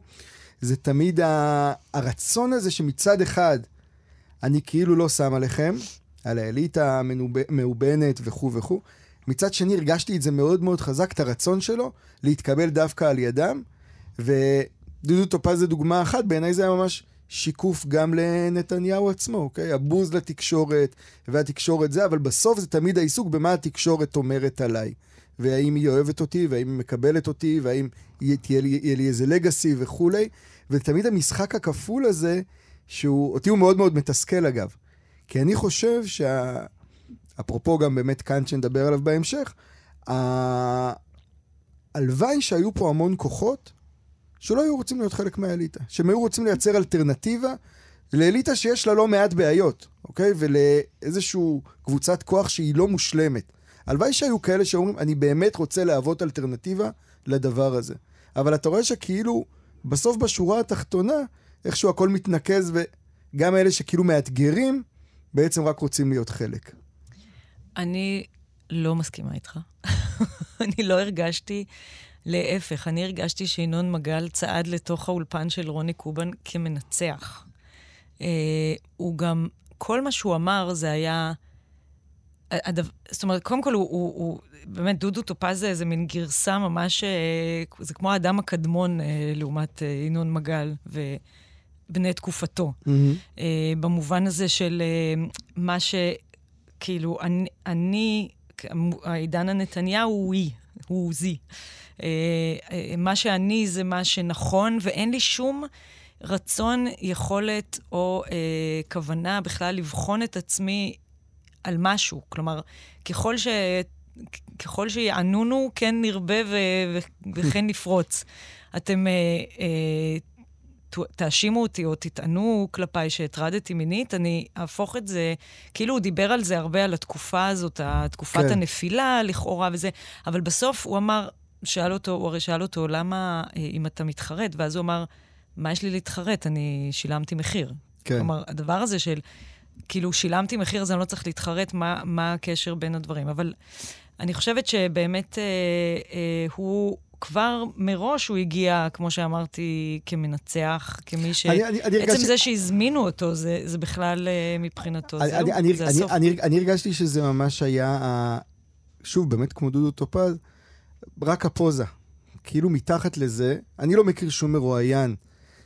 Speaker 1: זה תמיד ה... הרצון הזה שמצד אחד, אני כאילו לא שם עליכם, על האליטה המאובנת וכו' וכו', מצד שני הרגשתי את זה מאוד מאוד חזק, את הרצון שלו להתקבל דווקא על ידם, ודודו טופז זה דוגמה אחת, בעיניי זה היה ממש שיקוף גם לנתניהו עצמו, אוקיי? הבוז לתקשורת, והתקשורת זה, אבל בסוף זה תמיד העיסוק במה התקשורת אומרת עליי. והאם היא אוהבת אותי, והאם היא מקבלת אותי, והאם תהיה לי, יהיה לי איזה לגאסי וכולי. ותמיד המשחק הכפול הזה, שהוא, אותי הוא מאוד מאוד מתסכל אגב. כי אני חושב שה... אפרופו גם באמת כאן שנדבר עליו בהמשך. הלוואי שהיו פה המון כוחות שלא היו רוצים להיות חלק מהאליטה. שהם היו רוצים לייצר אלטרנטיבה לאליטה שיש לה לא מעט בעיות, אוקיי? ולאיזושהי קבוצת כוח שהיא לא מושלמת. הלוואי שהיו כאלה שאומרים, אני באמת רוצה להוות אלטרנטיבה לדבר הזה. אבל אתה רואה שכאילו, בסוף בשורה התחתונה, איכשהו הכל מתנקז, וגם אלה שכאילו מאתגרים, בעצם רק רוצים להיות חלק.
Speaker 2: אני לא מסכימה איתך. אני לא הרגשתי, להפך, אני הרגשתי שינון מגל צעד לתוך האולפן של רוני קובן כמנצח. Uh, הוא גם, כל מה שהוא אמר זה היה... הדו, זאת אומרת, קודם כל הוא, הוא, הוא באמת, דודו טופז זה איזה מין גרסה ממש, זה כמו האדם הקדמון לעומת ינון מגל ובני תקופתו. Mm-hmm. במובן הזה של מה שכאילו, אני, אני העידן הנתניהו הוא היא, הוא זי. מה שאני זה מה שנכון, ואין לי שום... רצון, יכולת או אה, כוונה בכלל לבחון את עצמי על משהו. כלומר, ככל, ש... ככל שיענונו, כן נרבה ו... ו... וכן נפרוץ. אתם אה, אה, תאשימו אותי או תטענו כלפיי שהטרדתי מינית, אני אהפוך את זה, כאילו הוא דיבר על זה הרבה, על התקופה הזאת, תקופת כן. הנפילה לכאורה וזה, אבל בסוף הוא אמר, שאל אותו, הוא הרי שאל אותו, למה אה, אם אתה מתחרט? ואז הוא אמר, מה יש לי להתחרט? אני שילמתי מחיר.
Speaker 1: כן.
Speaker 2: כלומר, הדבר הזה של, כאילו, שילמתי מחיר, אז אני לא צריך להתחרט, מה, מה הקשר בין הדברים. אבל אני חושבת שבאמת אה, אה, הוא... כבר מראש הוא הגיע, כמו שאמרתי, כמנצח, כמי ש... אני, אני, אני עצם הרגשתי... זה שהזמינו אותו, זה, זה בכלל מבחינתו,
Speaker 1: אני,
Speaker 2: זהו,
Speaker 1: אני, אני,
Speaker 2: זה
Speaker 1: אני,
Speaker 2: הסוף.
Speaker 1: אני, אני, אני הרגשתי שזה ממש היה, שוב, באמת כמו דודו טופז, רק הפוזה. כאילו מתחת לזה, אני לא מכיר שום מרואיין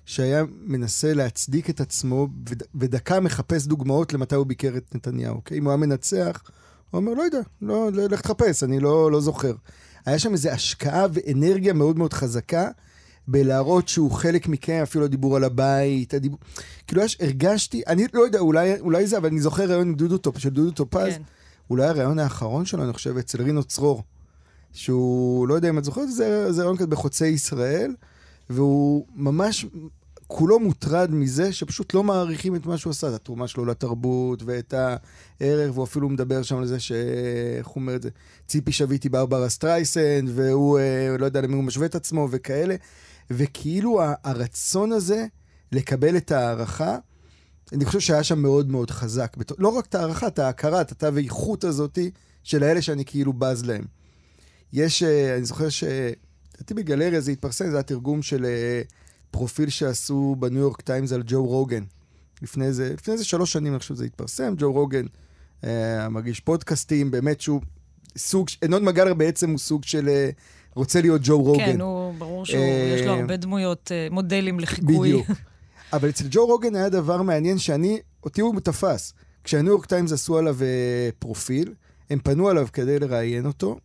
Speaker 1: שהיה מנסה להצדיק את עצמו, ודווקא מחפש דוגמאות למתי הוא ביקר את נתניהו. אוקיי? אם הוא היה מנצח, הוא אומר, לא יודע, לא, לך תחפש, אני לא, לא זוכר. היה שם איזו השקעה ואנרגיה מאוד מאוד חזקה בלהראות שהוא חלק מכם, אפילו הדיבור על הבית, הדיבור... כאילו, יש, הרגשתי, אני לא יודע, אולי, אולי זה, אבל אני זוכר ראיון עם דודו טופ, של דודו טופז, כן. אולי הראיון האחרון שלו, אני חושב, אצל רינו צרור, שהוא, לא יודע אם את זוכרת, זה, זה ראיון כזה בחוצי ישראל, והוא ממש כולו מוטרד מזה שפשוט לא מעריכים את מה שהוא עשה, את התרומה שלו לתרבות ואת הערך, והוא אפילו מדבר שם על זה ש... איך הוא אומר את זה? ציפי שביט היא ברברה סטרייסנד, והוא אה, לא יודע למי הוא משווה את עצמו וכאלה. וכאילו הרצון הזה לקבל את הערכה, אני חושב שהיה שם מאוד מאוד חזק. לא רק את הערכה, את ההכרה, את התו האיכות הזאתי של האלה שאני כאילו בז להם. יש, אני זוכר ש... לדעתי בגלריה זה התפרסם, זה היה תרגום של אה, פרופיל שעשו בניו יורק טיימס על ג'ו רוגן. לפני זה, לפני איזה שלוש שנים אני חושב שזה התפרסם, ג'ו רוגן אה, מגיש פודקאסטים, באמת שהוא סוג, ינון מגל בעצם הוא סוג של אה, רוצה להיות ג'ו רוגן.
Speaker 2: כן, הוא, ברור שיש לו
Speaker 1: אה,
Speaker 2: הרבה דמויות, אה, מודלים לחיקוי.
Speaker 1: בדיוק. אבל אצל ג'ו רוגן היה דבר מעניין שאני, אותי הוא תפס. כשהניו יורק טיימס עשו עליו אה, פרופיל, הם פנו עליו כדי לראיין אותו,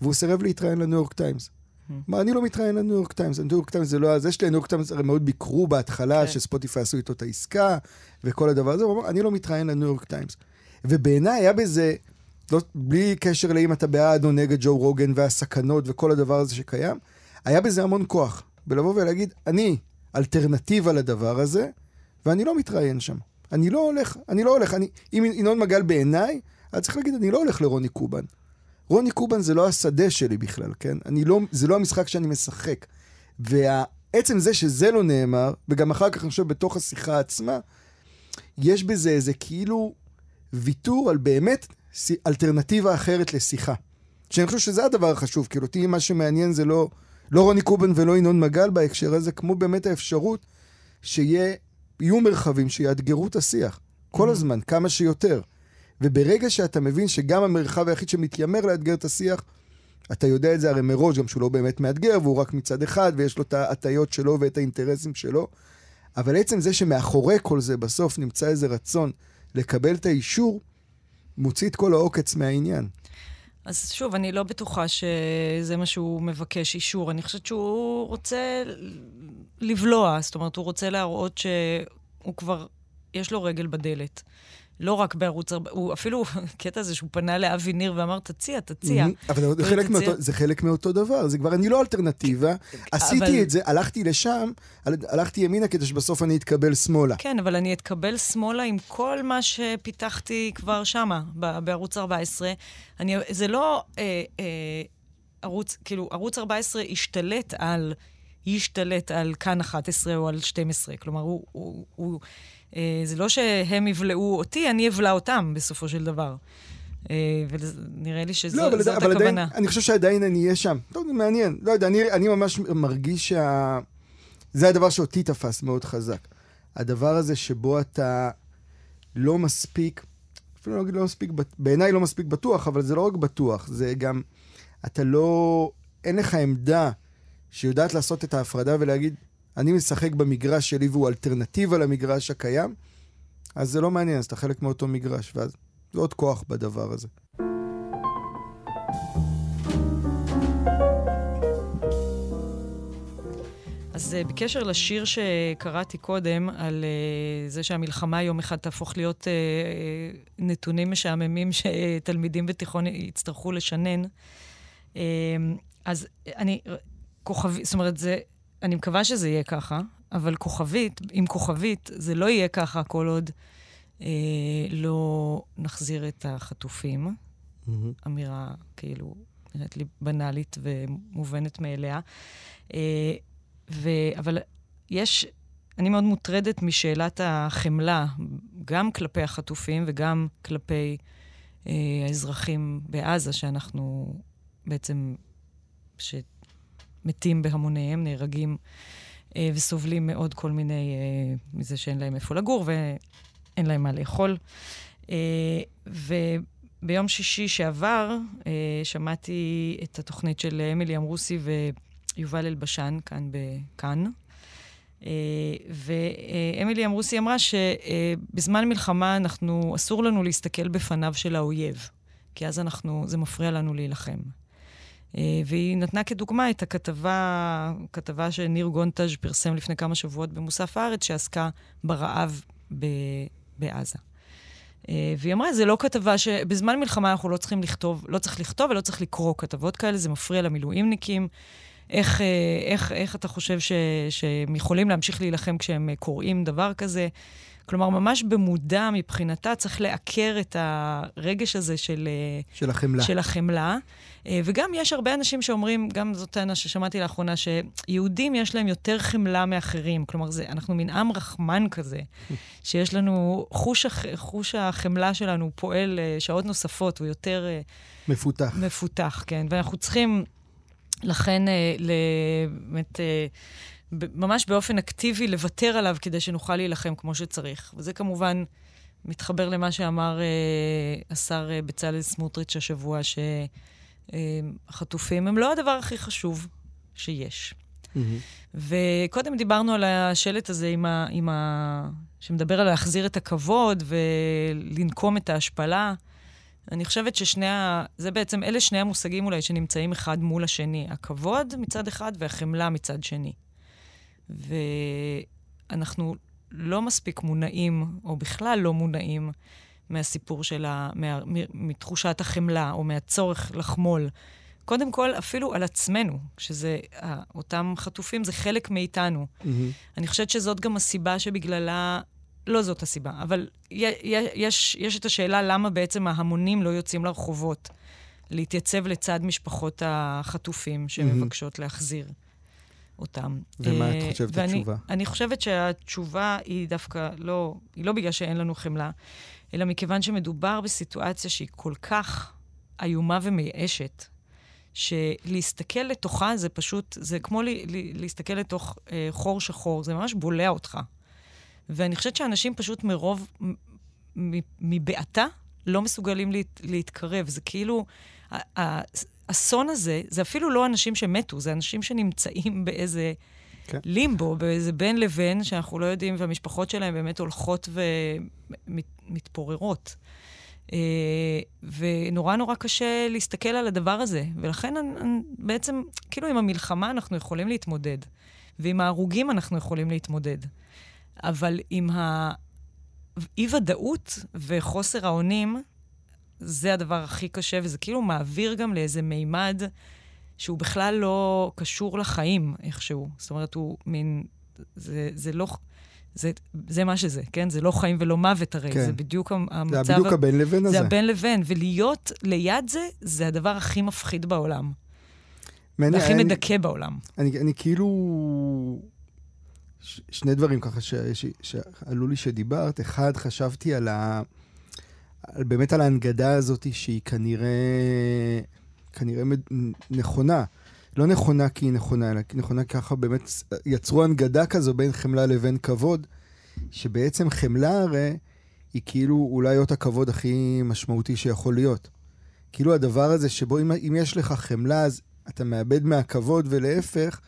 Speaker 1: והוא סירב להתראיין לניו יורק טיימס. מה, אני לא מתראיין לניו יורק טיימס, הניו יורק טיימס זה לא הזה שלי, הניו יורק טיימס הרי מאוד ביקרו בהתחלה,
Speaker 2: כן.
Speaker 1: שספוטיפיי עשו איתו את העסקה, וכל הדבר הזה, הוא אמר, אני לא מתראיין לניו יורק טיימס. ובעיניי היה בזה, לא, בלי קשר לאם אתה בעד או נגד ג'ו רוגן והסכנות וכל הדבר הזה שקיים, היה בזה המון כוח. בלבוא ולהגיד, אני אלטרנטיבה לדבר הזה, ואני לא מתראיין שם. אני לא הולך, אני לא הולך, אני, אם ינון מגל בעיניי, אז צריך להגיד, אני לא הולך לרוני קובן. רוני קובן זה לא השדה שלי בכלל, כן? אני לא, זה לא המשחק שאני משחק. ועצם זה שזה לא נאמר, וגם אחר כך אני חושב בתוך השיחה עצמה, יש בזה איזה כאילו ויתור על באמת אלטרנטיבה אחרת לשיחה. שאני חושב שזה הדבר החשוב, כאילו אותי מה שמעניין זה לא, לא רוני קובן ולא ינון מגל בהקשר הזה, כמו באמת האפשרות שיהיו מרחבים שיאתגרו את השיח. כל הזמן, כמה שיותר. וברגע שאתה מבין שגם המרחב היחיד שמתיימר לאתגר את השיח, אתה יודע את זה הרי מראש, גם שהוא לא באמת מאתגר, והוא רק מצד אחד, ויש לו את ההטיות שלו ואת האינטרסים שלו. אבל עצם זה שמאחורי כל זה בסוף נמצא איזה רצון לקבל את האישור, מוציא את כל העוקץ מהעניין.
Speaker 2: אז שוב, אני לא בטוחה שזה מה שהוא מבקש אישור. אני חושבת שהוא רוצה לבלוע, זאת אומרת, הוא רוצה להראות שהוא כבר, יש לו רגל בדלת. לא רק בערוץ 4, הוא אפילו, קטע הזה שהוא פנה לאבי ניר ואמר, תציע, תציע.
Speaker 1: אבל זה חלק. מאותו, זה חלק מאותו דבר, זה כבר, אני לא אלטרנטיבה, עשיתי
Speaker 2: אבל-
Speaker 1: את זה, הלכתי לשם, הל- הלכתי ימינה כדי שבסוף אני אתקבל שמאלה.
Speaker 2: כן, אבל אני אתקבל שמאלה עם כל מה שפיתחתי כבר שמה, בערוץ 14. אני, זה לא אה, אה, ערוץ, כאילו, ערוץ 14 השתלט על, ישתלט על כאן 11 או על 12. כלומר, הוא, הוא, הוא, אה, זה לא שהם יבלעו אותי, אני אבלע אותם בסופו של דבר. אה, ונראה לי שזאת
Speaker 1: לא, אבל,
Speaker 2: זאת
Speaker 1: אבל עדיין,
Speaker 2: הכוונה.
Speaker 1: אני חושב שעדיין אני אהיה שם. טוב, זה מעניין. לא יודע, אני, אני ממש מרגיש שה... זה הדבר שאותי תפס מאוד חזק. הדבר הזה שבו אתה לא מספיק, אפילו לא אגיד לא מספיק, בעיניי לא מספיק בטוח, אבל זה לא רק בטוח, זה גם, אתה לא, אין לך עמדה שיודעת לעשות את ההפרדה ולהגיד, אני משחק במגרש שלי והוא אלטרנטיבה למגרש הקיים, אז זה לא מעניין, אז אתה חלק מאותו מגרש, ואז זה עוד כוח בדבר הזה.
Speaker 2: אז אה, בקשר לשיר שקראתי קודם, על אה, זה שהמלחמה יום אחד תהפוך להיות אה, נתונים משעממים שתלמידים בתיכון יצטרכו לשנן, אה, אז אני, כוכבית, זאת אומרת, זה, אני מקווה שזה יהיה ככה, אבל כוכבית, עם כוכבית, זה לא יהיה ככה כל עוד אה, לא נחזיר את החטופים. אמירה כאילו נראית לי בנאלית ומובנת מאליה. אה, ו... אבל יש, אני מאוד מוטרדת משאלת החמלה, גם כלפי החטופים וגם כלפי אה, האזרחים בעזה, שאנחנו בעצם, שמתים בהמוניהם, נהרגים אה, וסובלים מאוד כל מיני, אה, מזה שאין להם איפה לגור ואין להם מה לאכול. אה, וביום שישי שעבר אה, שמעתי את התוכנית של אמילי אמרוסי ויובל אלבשן, כאן בכאן. אה, ואמילי אמרוסי אמרה שבזמן מלחמה אנחנו, אסור לנו להסתכל בפניו של האויב, כי אז אנחנו, זה מפריע לנו להילחם. אה, והיא נתנה כדוגמה את הכתבה, כתבה שניר גונטז' פרסם לפני כמה שבועות במוסף הארץ, שעסקה ברעב ב, בעזה. אה, והיא אמרה, זה לא כתבה ש... בזמן מלחמה אנחנו לא צריכים לכתוב, לא צריך לכתוב ולא צריך לקרוא כתבות כאלה, זה מפריע למילואימניקים. איך, אה, איך, איך אתה חושב ש, שהם יכולים להמשיך להילחם כשהם קוראים דבר כזה? כלומר, ממש במודע מבחינתה צריך לעקר את הרגש הזה של, אה,
Speaker 1: של החמלה.
Speaker 2: של החמלה. אה, וגם יש הרבה אנשים שאומרים, גם זאת טענה ששמעתי לאחרונה, שיהודים יש להם יותר חמלה מאחרים. כלומר, זה, אנחנו מין עם רחמן כזה, שיש לנו, חוש, חוש החמלה שלנו פועל אה, שעות נוספות, הוא יותר
Speaker 1: מפותח.
Speaker 2: מפותח, כן. ואנחנו צריכים לכן, באמת, ממש באופן אקטיבי לוותר עליו כדי שנוכל להילחם כמו שצריך. וזה כמובן מתחבר למה שאמר אה, השר אה, בצלאל סמוטריץ' השבוע, שהחטופים אה, הם לא הדבר הכי חשוב שיש. Mm-hmm. וקודם דיברנו על השלט הזה עם ה, עם ה... שמדבר על להחזיר את הכבוד ולנקום את ההשפלה. אני חושבת ששני ה... זה בעצם, אלה שני המושגים אולי שנמצאים אחד מול השני. הכבוד מצד אחד והחמלה מצד שני. ואנחנו לא מספיק מונעים, או בכלל לא מונעים, מהסיפור של ה... מה... מתחושת החמלה, או מהצורך לחמול. קודם כל, אפילו על עצמנו, שזה, אותם חטופים זה חלק מאיתנו. Mm-hmm. אני חושבת שזאת גם הסיבה שבגללה, לא זאת הסיבה, אבל יש, יש את השאלה למה בעצם ההמונים לא יוצאים לרחובות להתייצב לצד משפחות החטופים שמבקשות mm-hmm. להחזיר. אותם.
Speaker 1: ומה את אה, חושבת ואני, התשובה?
Speaker 2: אני חושבת שהתשובה היא דווקא לא, היא לא בגלל שאין לנו חמלה, אלא מכיוון שמדובר בסיטואציה שהיא כל כך איומה ומייאשת, שלהסתכל לתוכה זה פשוט, זה כמו לי, לי, להסתכל לתוך אה, חור שחור, זה ממש בולע אותך. ואני חושבת שאנשים פשוט מרוב, מבעתה, לא מסוגלים להת, להתקרב. זה כאילו, האסון הזה, זה אפילו לא אנשים שמתו, זה אנשים שנמצאים באיזה כן. לימבו, באיזה בין לבין, שאנחנו לא יודעים, והמשפחות שלהם באמת הולכות ומתפוררות. Uh, ונורא נורא קשה להסתכל על הדבר הזה. ולכן בעצם, כאילו עם המלחמה אנחנו יכולים להתמודד, ועם ההרוגים אנחנו יכולים להתמודד. אבל עם האי-ודאות וחוסר האונים, זה הדבר הכי קשה, וזה כאילו מעביר גם לאיזה מימד שהוא בכלל לא קשור לחיים איכשהו. זאת אומרת, הוא מין... זה, זה לא... זה, זה מה שזה, כן? זה לא חיים ולא מוות הרי, כן. זה בדיוק המצב...
Speaker 1: זה בדיוק הבין לבין הזה.
Speaker 2: זה הבין לבין, ולהיות ליד זה, זה הדבר הכי מפחיד בעולם. מעניין, והכי אני, מדכא בעולם.
Speaker 1: אני, אני כאילו... ש, שני דברים ככה שעלו לי שדיברת. אחד, חשבתי על ה... באמת על ההנגדה הזאת שהיא כנראה, כנראה נכונה. לא נכונה כי היא נכונה, אלא נכונה ככה באמת יצרו הנגדה כזו בין חמלה לבין כבוד, שבעצם חמלה הרי היא כאילו אולי אות הכבוד הכי משמעותי שיכול להיות. כאילו הדבר הזה שבו אם, אם יש לך חמלה אז אתה מאבד מהכבוד ולהפך,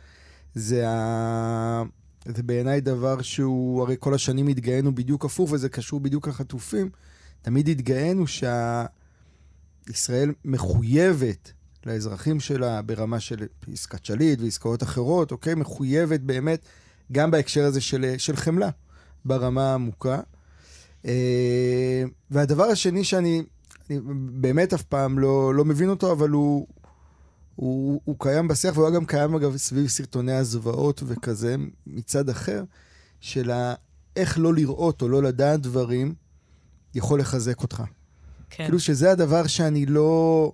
Speaker 1: זה, ה... זה בעיניי דבר שהוא, הרי כל השנים התגאינו בדיוק הפוך וזה קשור בדיוק לחטופים. תמיד התגאינו שישראל מחויבת לאזרחים שלה ברמה של עסקת שליט ועסקאות אחרות, אוקיי? מחויבת באמת גם בהקשר הזה של, של חמלה ברמה העמוקה. אה, והדבר השני שאני באמת אף פעם לא, לא מבין אותו, אבל הוא, הוא, הוא קיים בשיח, והוא גם קיים אגב סביב סרטוני הזוועות וכזה, מצד אחר, של איך לא לראות או לא לדעת דברים יכול לחזק אותך. כן. כאילו שזה הדבר שאני לא...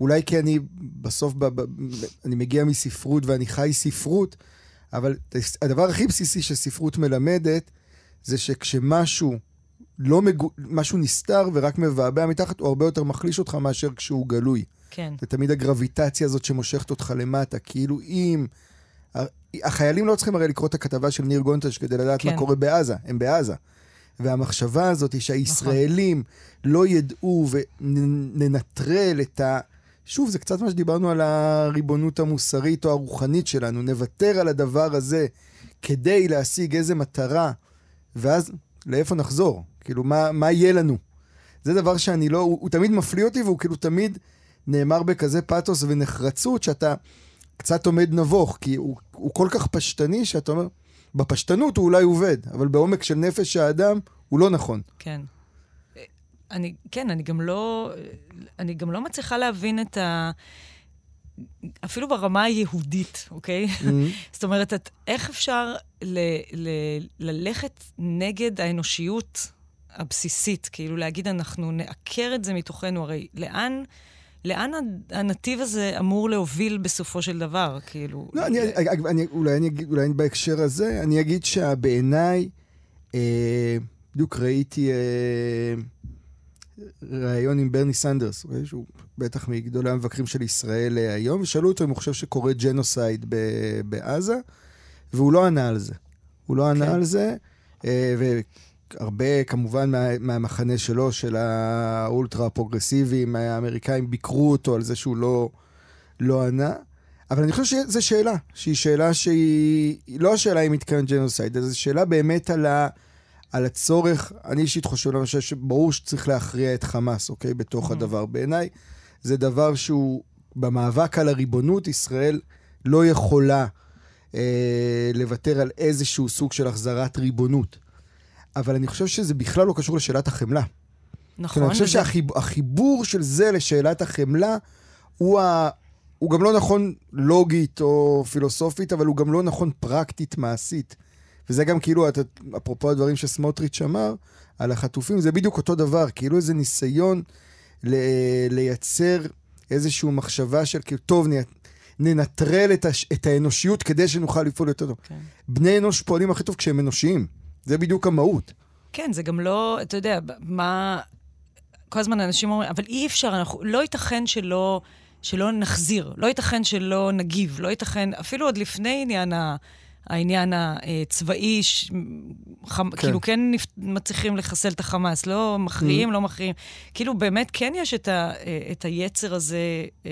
Speaker 1: אולי כי אני בסוף, ב, ב, אני מגיע מספרות ואני חי ספרות, אבל הדבר הכי בסיסי שספרות מלמדת, זה שכשמשהו לא מגו... משהו נסתר ורק מבעבע מתחת, הוא הרבה יותר מחליש אותך מאשר כשהוא גלוי.
Speaker 2: כן.
Speaker 1: זה תמיד הגרביטציה הזאת שמושכת אותך למטה. כאילו אם... החיילים לא צריכים הרי לקרוא את הכתבה של ניר גונטש כדי לדעת כן. מה קורה בעזה, הם בעזה. והמחשבה הזאת היא שהישראלים נכון. לא ידעו וננטרל את ה... שוב, זה קצת מה שדיברנו על הריבונות המוסרית או הרוחנית שלנו. נוותר על הדבר הזה כדי להשיג איזה מטרה, ואז לאיפה נחזור? כאילו, מה, מה יהיה לנו? זה דבר שאני לא... הוא, הוא תמיד מפליא אותי, והוא כאילו תמיד נאמר בכזה פתוס ונחרצות, שאתה קצת עומד נבוך, כי הוא, הוא כל כך פשטני, שאתה אומר, בפשטנות הוא אולי עובד, אבל בעומק של נפש האדם הוא לא נכון.
Speaker 2: כן. אני, כן, אני גם לא, אני גם לא מצליחה להבין את ה... אפילו ברמה היהודית, אוקיי? Mm-hmm. זאת אומרת, את, איך אפשר ל, ל, ללכת נגד האנושיות הבסיסית? כאילו, להגיד, אנחנו נעקר את זה מתוכנו, הרי לאן... לאן הנתיב הזה אמור להוביל בסופו של דבר? כאילו...
Speaker 1: לא, אני, אני, אני, אולי, אני, אולי בהקשר הזה, אני אגיד שבעיניי, אה, בדיוק ראיתי אה, ראיון עם ברני סנדרס, אוקיי? שהוא בטח מגדולי המבקרים של ישראל אה, היום, ושאלו אותו אם הוא חושב שקורה genocide ב- בעזה, והוא לא ענה על זה. הוא לא ענה
Speaker 2: כן.
Speaker 1: על זה, אה, והרבה, כמובן, מה, מהמחנה שלו, של האולטרה הפרוגרסיביים, האמריקאים ביקרו אותו על זה שהוא לא, לא ענה. אבל אני חושב שזו שאלה, שהיא שאלה שהיא היא לא השאלה אם מתקיים genocide, אלא זו שאלה באמת על, ה, על הצורך, אני אישית חושב למשל שברור שצריך להכריע את חמאס, אוקיי? בתוך
Speaker 2: Mhm.
Speaker 1: הדבר. בעיניי זה דבר שהוא, במאבק על הריבונות, ישראל לא יכולה אה, לוותר על איזשהו סוג של החזרת ריבונות. אבל אני חושב שזה בכלל לא קשור לשאלת החמלה.
Speaker 2: נכון.
Speaker 1: אני חושב
Speaker 2: וזה-
Speaker 1: שהחיבור של זה לשאלת החמלה הוא, ה... הוא גם לא נכון לוגית או פילוסופית, אבל הוא גם לא נכון פרקטית מעשית. וזה גם כאילו, את- אפרופו הדברים שסמוטריץ' אמר על החטופים, זה בדיוק אותו דבר, כאילו איזה ניסיון ל... לייצר איזושהי מחשבה של כאילו, טוב, נ... ננטרל את, הש... את האנושיות כדי שנוכל לפעול יותר טוב.
Speaker 2: כן.
Speaker 1: בני אנוש פועלים הכי טוב כשהם אנושיים. זה בדיוק המהות.
Speaker 2: כן, זה גם לא, אתה יודע, מה... כל הזמן אנשים אומרים, אבל אי אפשר, אנחנו, לא ייתכן שלא, שלא נחזיר, לא ייתכן שלא נגיב, לא ייתכן, אפילו עוד לפני עניין ה... העניין הצבאי, ש... חמ...
Speaker 1: כן.
Speaker 2: כאילו כן נפ... מצליחים לחסל את החמאס, לא מכריעים, לא מכריעים. כאילו באמת כן יש את, ה... את היצר הזה, אה,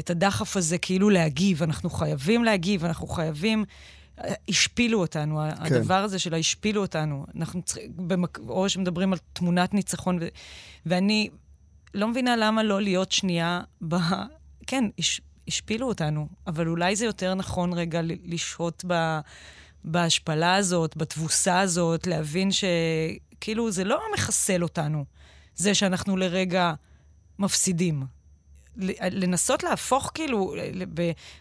Speaker 2: את הדחף הזה, כאילו להגיב. אנחנו חייבים להגיב, אנחנו חייבים... השפילו אותנו,
Speaker 1: כן.
Speaker 2: הדבר הזה של השפילו אותנו. אנחנו צריכים, במק... או שמדברים על תמונת ניצחון, ו... ואני לא מבינה למה לא להיות שנייה ב... כן, הש... השפילו אותנו, אבל אולי זה יותר נכון רגע לשהות ב... בהשפלה הזאת, בתבוסה הזאת, להבין שכאילו זה לא מחסל אותנו, זה שאנחנו לרגע מפסידים. לנסות להפוך כאילו,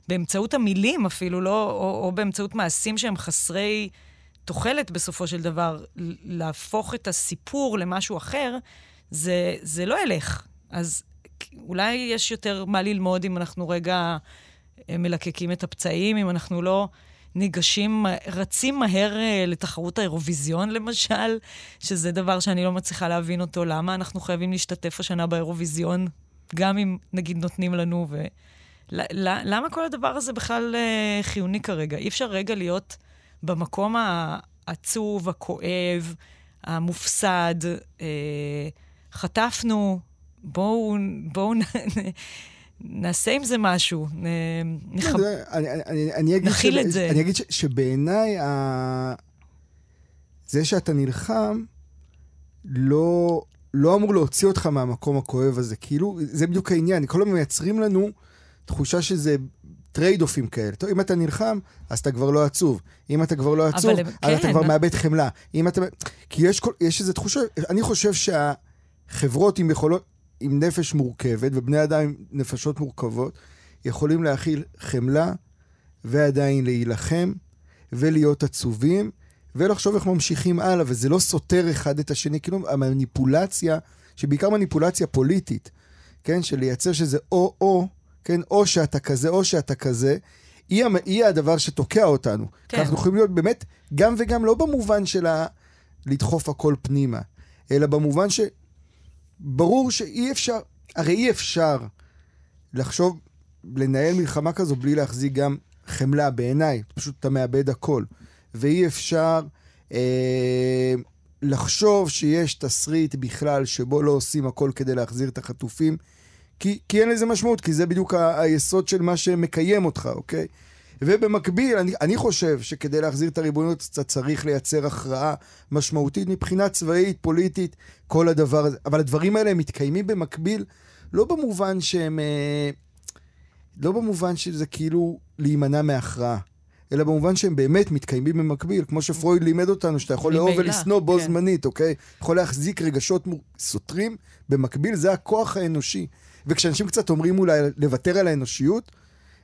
Speaker 2: באמצעות המילים אפילו, לא, או, או באמצעות מעשים שהם חסרי תוחלת בסופו של דבר, להפוך את הסיפור למשהו אחר, זה, זה לא ילך. אז אולי יש יותר מה ללמוד אם אנחנו רגע אה, מלקקים את הפצעים, אם אנחנו לא ניגשים, רצים מהר אה, לתחרות האירוויזיון למשל, שזה דבר שאני לא מצליחה להבין אותו, למה אנחנו חייבים להשתתף השנה באירוויזיון, גם אם נגיד נותנים לנו, ו... למה כל הדבר הזה בכלל אה, חיוני כרגע? אי אפשר רגע להיות במקום העצוב, הכואב, המופסד, אה, חטפנו, בואו, בואו נעשה עם זה משהו.
Speaker 1: לא,
Speaker 2: נכיל
Speaker 1: ש-
Speaker 2: את זה.
Speaker 1: אני אגיד שבעיניי, זה שאתה נלחם, לא, לא אמור להוציא אותך מהמקום הכואב הזה. כאילו, זה בדיוק העניין. כל הזמן מייצרים לנו תחושה שזה trade-off ים כאלה. טוב, אם אתה נלחם, אז אתה כבר לא עצוב. אם אתה כבר לא עצוב, אז אתה
Speaker 2: כן.
Speaker 1: כבר מאבד חמלה. אם אתה... כי יש, כל, יש איזו תחושה, אני חושב שהחברות עם יכולות, עם נפש מורכבת, ובני אדם עם נפשות מורכבות, יכולים להכיל חמלה ועדיין להילחם ולהיות עצובים ולחשוב איך ממשיכים הלאה, וזה לא סותר אחד את השני, כאילו המניפולציה, שבעיקר מניפולציה פוליטית, כן, של לייצר שזה או-או, כן, או שאתה כזה או שאתה כזה, היא, היא הדבר שתוקע אותנו.
Speaker 2: כן.
Speaker 1: אנחנו יכולים להיות באמת גם וגם, לא במובן של ה... לדחוף הכל פנימה, אלא במובן ש... ברור שאי אפשר, הרי אי אפשר לחשוב, לנהל מלחמה כזו בלי להחזיק גם חמלה בעיניי, פשוט אתה מאבד הכל. ואי אפשר אה, לחשוב שיש תסריט בכלל שבו לא עושים הכל כדי להחזיר את החטופים, כי, כי אין לזה משמעות, כי זה בדיוק ה- היסוד של מה שמקיים אותך, אוקיי? ובמקביל, אני, אני חושב שכדי להחזיר את הריבונות אתה צריך לייצר הכרעה משמעותית מבחינה צבאית, פוליטית, כל הדבר הזה. אבל הדברים האלה מתקיימים במקביל, לא במובן שהם... אה, לא במובן שזה כאילו להימנע מהכרעה, אלא במובן שהם באמת מתקיימים במקביל, כמו שפרויד לימד אותנו, שאתה יכול לאהוב ולשנוא בו
Speaker 2: כן.
Speaker 1: זמנית, אוקיי? יכול להחזיק רגשות מור- סותרים במקביל, זה הכוח האנושי. וכשאנשים קצת אומרים אולי לוותר על האנושיות,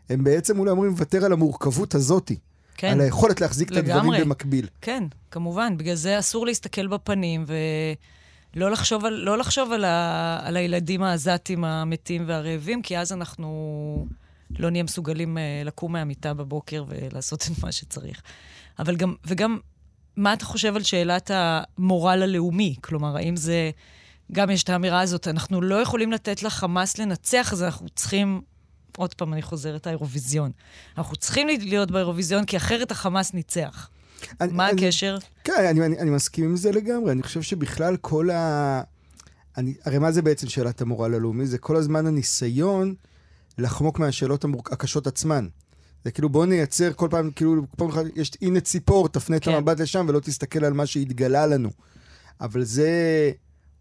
Speaker 1: הם בעצם אולי אומרים לוותר על המורכבות הזאתי.
Speaker 2: כן.
Speaker 1: על היכולת להחזיק את הדברים
Speaker 2: לגמרי.
Speaker 1: במקביל.
Speaker 2: כן, כמובן. בגלל זה אסור להסתכל בפנים ולא לחשוב על, לא לחשוב על, ה, על הילדים העזתים המתים והרעבים, כי אז אנחנו לא נהיה מסוגלים uh, לקום מהמיטה בבוקר ולעשות את מה שצריך. אבל גם, וגם, מה אתה חושב על שאלת המורל הלאומי? כלומר, האם זה גם יש את האמירה הזאת, אנחנו לא יכולים לתת לחמאס לנצח, אז אנחנו צריכים, עוד פעם אני חוזרת, האירוויזיון. אנחנו צריכים להיות באירוויזיון, כי אחרת החמאס ניצח. אני, מה אני, הקשר?
Speaker 1: כן, אני, אני, אני מסכים עם זה לגמרי. אני חושב שבכלל כל ה... אני, הרי מה זה בעצם שאלת המורל הלאומי? זה כל הזמן הניסיון לחמוק מהשאלות המור... הקשות עצמן. זה כאילו בוא נייצר כל פעם, כאילו פעם אחת יש, הנה ציפור, תפנה כן. את המבט לשם ולא תסתכל על מה שהתגלה לנו. אבל זה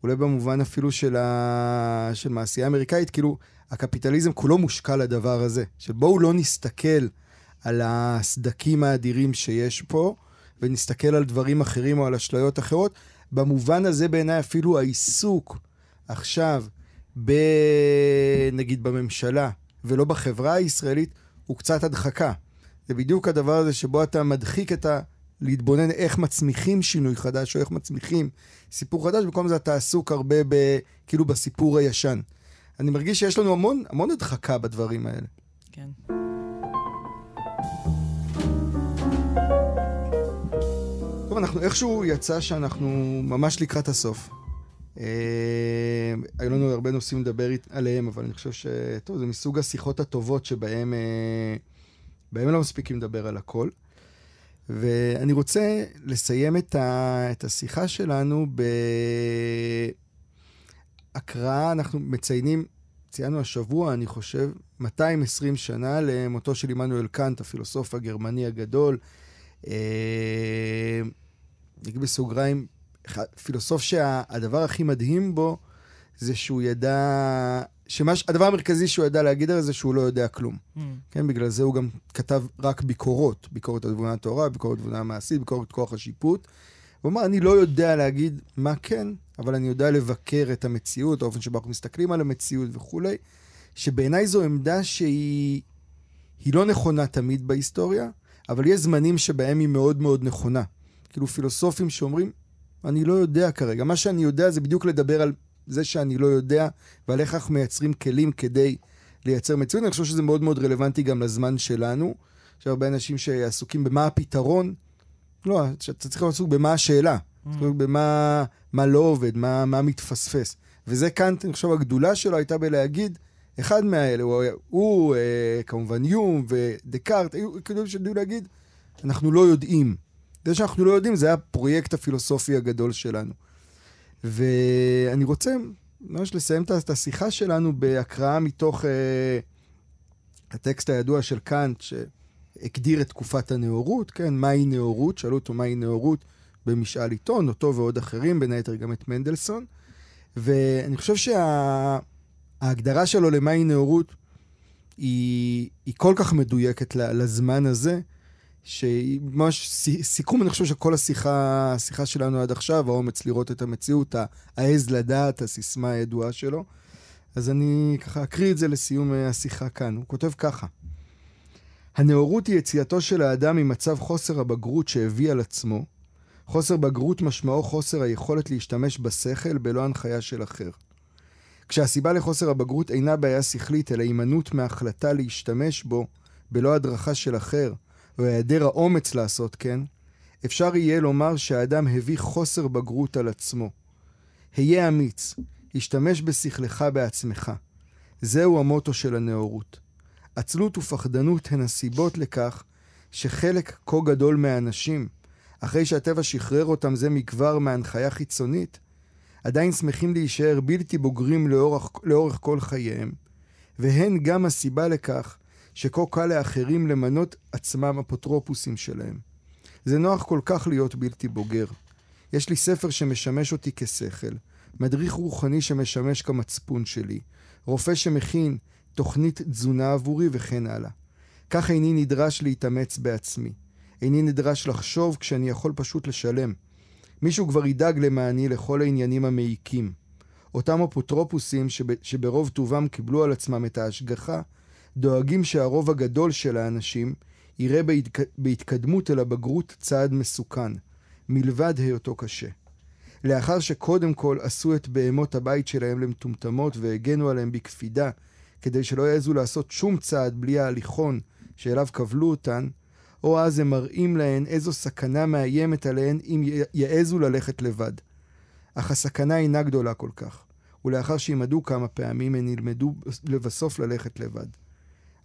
Speaker 1: אולי במובן אפילו של, ה... של מעשייה אמריקאית, כאילו הקפיטליזם כולו מושקע לדבר הזה. של בואו לא נסתכל על הסדקים האדירים שיש פה, ונסתכל על דברים אחרים או על אשליות אחרות. במובן הזה בעיניי אפילו העיסוק עכשיו, ב... נגיד בממשלה, ולא בחברה הישראלית, הוא קצת הדחקה. זה בדיוק הדבר הזה שבו אתה מדחיק את ה... להתבונן איך מצמיחים שינוי חדש, או איך מצמיחים סיפור חדש, במקום זה אתה עסוק הרבה ב... כאילו בסיפור הישן. אני מרגיש שיש לנו המון, המון הדחקה בדברים האלה.
Speaker 2: כן.
Speaker 1: טוב, אנחנו איכשהו יצא שאנחנו ממש לקראת הסוף. אה, היו לנו הרבה נושאים לדבר עליהם, אבל אני חושב ש... טוב, זה מסוג השיחות הטובות שבהם אה, לא מספיקים לדבר על הכל. ואני רוצה לסיים את, ה... את השיחה שלנו בהקראה, אנחנו מציינים, ציינו השבוע, אני חושב, 220 שנה למותו של עמנואל קאנט, הפילוסוף הגרמני הגדול. אה, בסוגריים, פילוסוף שהדבר הכי מדהים בו זה שהוא ידע, שמש, הדבר המרכזי שהוא ידע להגיד על זה שהוא לא יודע כלום. Mm. כן, בגלל זה הוא גם כתב רק ביקורות, ביקורת על תבונה התורה, ביקורת תבונה המעשית, ביקורת כוח השיפוט. הוא אמר, אני לא יודע להגיד מה כן, אבל אני יודע לבקר את המציאות, האופן שבו אנחנו מסתכלים על המציאות וכולי, שבעיניי זו עמדה שהיא לא נכונה תמיד בהיסטוריה, אבל יש זמנים שבהם היא מאוד מאוד נכונה. כאילו פילוסופים שאומרים, אני לא יודע כרגע. מה שאני יודע זה בדיוק לדבר על זה שאני לא יודע, ועל איך אנחנו מייצרים כלים כדי לייצר מציאות. אני חושב שזה מאוד מאוד רלוונטי גם לזמן שלנו. יש הרבה אנשים שעסוקים במה הפתרון. לא, אתה צריך להיות עסוק במה השאלה. Mm. במה מה לא עובד, מה, מה מתפספס. וזה כאן, אני חושב, הגדולה שלו הייתה בלהגיד, אחד מהאלה, הוא, הוא אה, כמובן יום ודקארט, היו כאילו שידעו להגיד, אנחנו לא יודעים. זה שאנחנו לא יודעים, זה הפרויקט הפילוסופי הגדול שלנו. ואני רוצה ממש לסיים את השיחה שלנו בהקראה מתוך אה, הטקסט הידוע של קאנט, שהגדיר את תקופת הנאורות, כן? מהי נאורות? שאלו אותו מהי נאורות במשאל עיתון, אותו ועוד אחרים, בין היתר גם את מנדלסון. ואני חושב שההגדרה שה... שלו למהי נאורות היא, היא כל כך מדויקת לזמן הזה, שהיא ממש סיכום, אני חושב שכל השיחה, השיחה שלנו עד עכשיו, האומץ לראות את המציאות, העז לדעת, הסיסמה הידועה שלו. אז אני ככה אקריא את זה לסיום אה, השיחה כאן. הוא כותב ככה: הנאורות היא יציאתו של האדם ממצב חוסר הבגרות שהביא על עצמו. חוסר בגרות משמעו חוסר היכולת להשתמש בשכל בלא הנחיה של אחר. כשהסיבה לחוסר הבגרות אינה בעיה שכלית, אלא הימנעות מהחלטה להשתמש בו בלא הדרכה של אחר, או היעדר האומץ לעשות כן, אפשר יהיה לומר שהאדם הביא חוסר בגרות על עצמו. היה אמיץ, השתמש בשכלך בעצמך. זהו המוטו של הנאורות. עצלות ופחדנות הן הסיבות לכך שחלק כה גדול מהאנשים, אחרי שהטבע שחרר אותם זה מכבר מהנחיה חיצונית, עדיין שמחים להישאר בלתי בוגרים לאורך, לאורך כל חייהם, והן גם הסיבה לכך שכה קל לאחרים למנות עצמם אפוטרופוסים שלהם. זה נוח כל כך להיות בלתי בוגר. יש לי ספר שמשמש אותי כשכל, מדריך רוחני שמשמש כמצפון שלי, רופא שמכין תוכנית תזונה עבורי וכן הלאה. כך איני נדרש להתאמץ בעצמי. איני נדרש לחשוב כשאני יכול פשוט לשלם. מישהו כבר ידאג למעני לכל העניינים המעיקים. אותם אפוטרופוסים שב, שברוב טובם קיבלו על עצמם את ההשגחה, דואגים שהרוב הגדול של האנשים יראה בהתק... בהתקדמות אל הבגרות צעד מסוכן, מלבד היותו קשה. לאחר שקודם כל עשו את בהמות הבית שלהם למטומטמות והגנו עליהם בקפידה, כדי שלא יעזו לעשות שום צעד בלי ההליכון שאליו כבלו אותן, או אז הם מראים להן איזו סכנה מאיימת עליהן אם יעזו ללכת לבד. אך הסכנה אינה גדולה כל כך, ולאחר שימדו כמה פעמים הן ילמדו לבסוף ללכת לבד.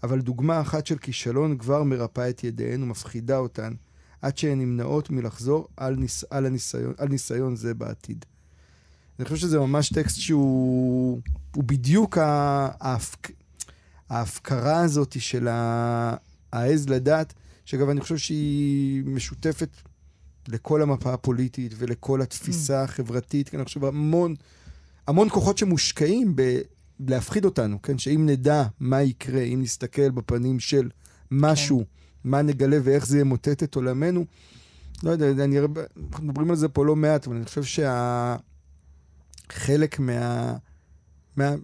Speaker 1: אבל דוגמה אחת של כישלון כבר מרפאה את ידיהן ומפחידה אותן, עד שהן נמנעות מלחזור על, ניס, על, הניסיון, על ניסיון זה בעתיד. אני חושב שזה ממש טקסט שהוא בדיוק ההפק, ההפקרה הזאת של העז לדת, שאגב, אני חושב שהיא משותפת לכל המפה הפוליטית ולכל התפיסה mm. החברתית, כי אני חושב המון, המון כוחות שמושקעים ב... להפחיד אותנו, כן? שאם נדע מה יקרה, אם נסתכל בפנים של משהו, כן. מה נגלה ואיך זה ימוטט את עולמנו, לא יודע, אני, אנחנו מדברים על זה פה לא מעט, אבל אני חושב שהחלק מה... מה...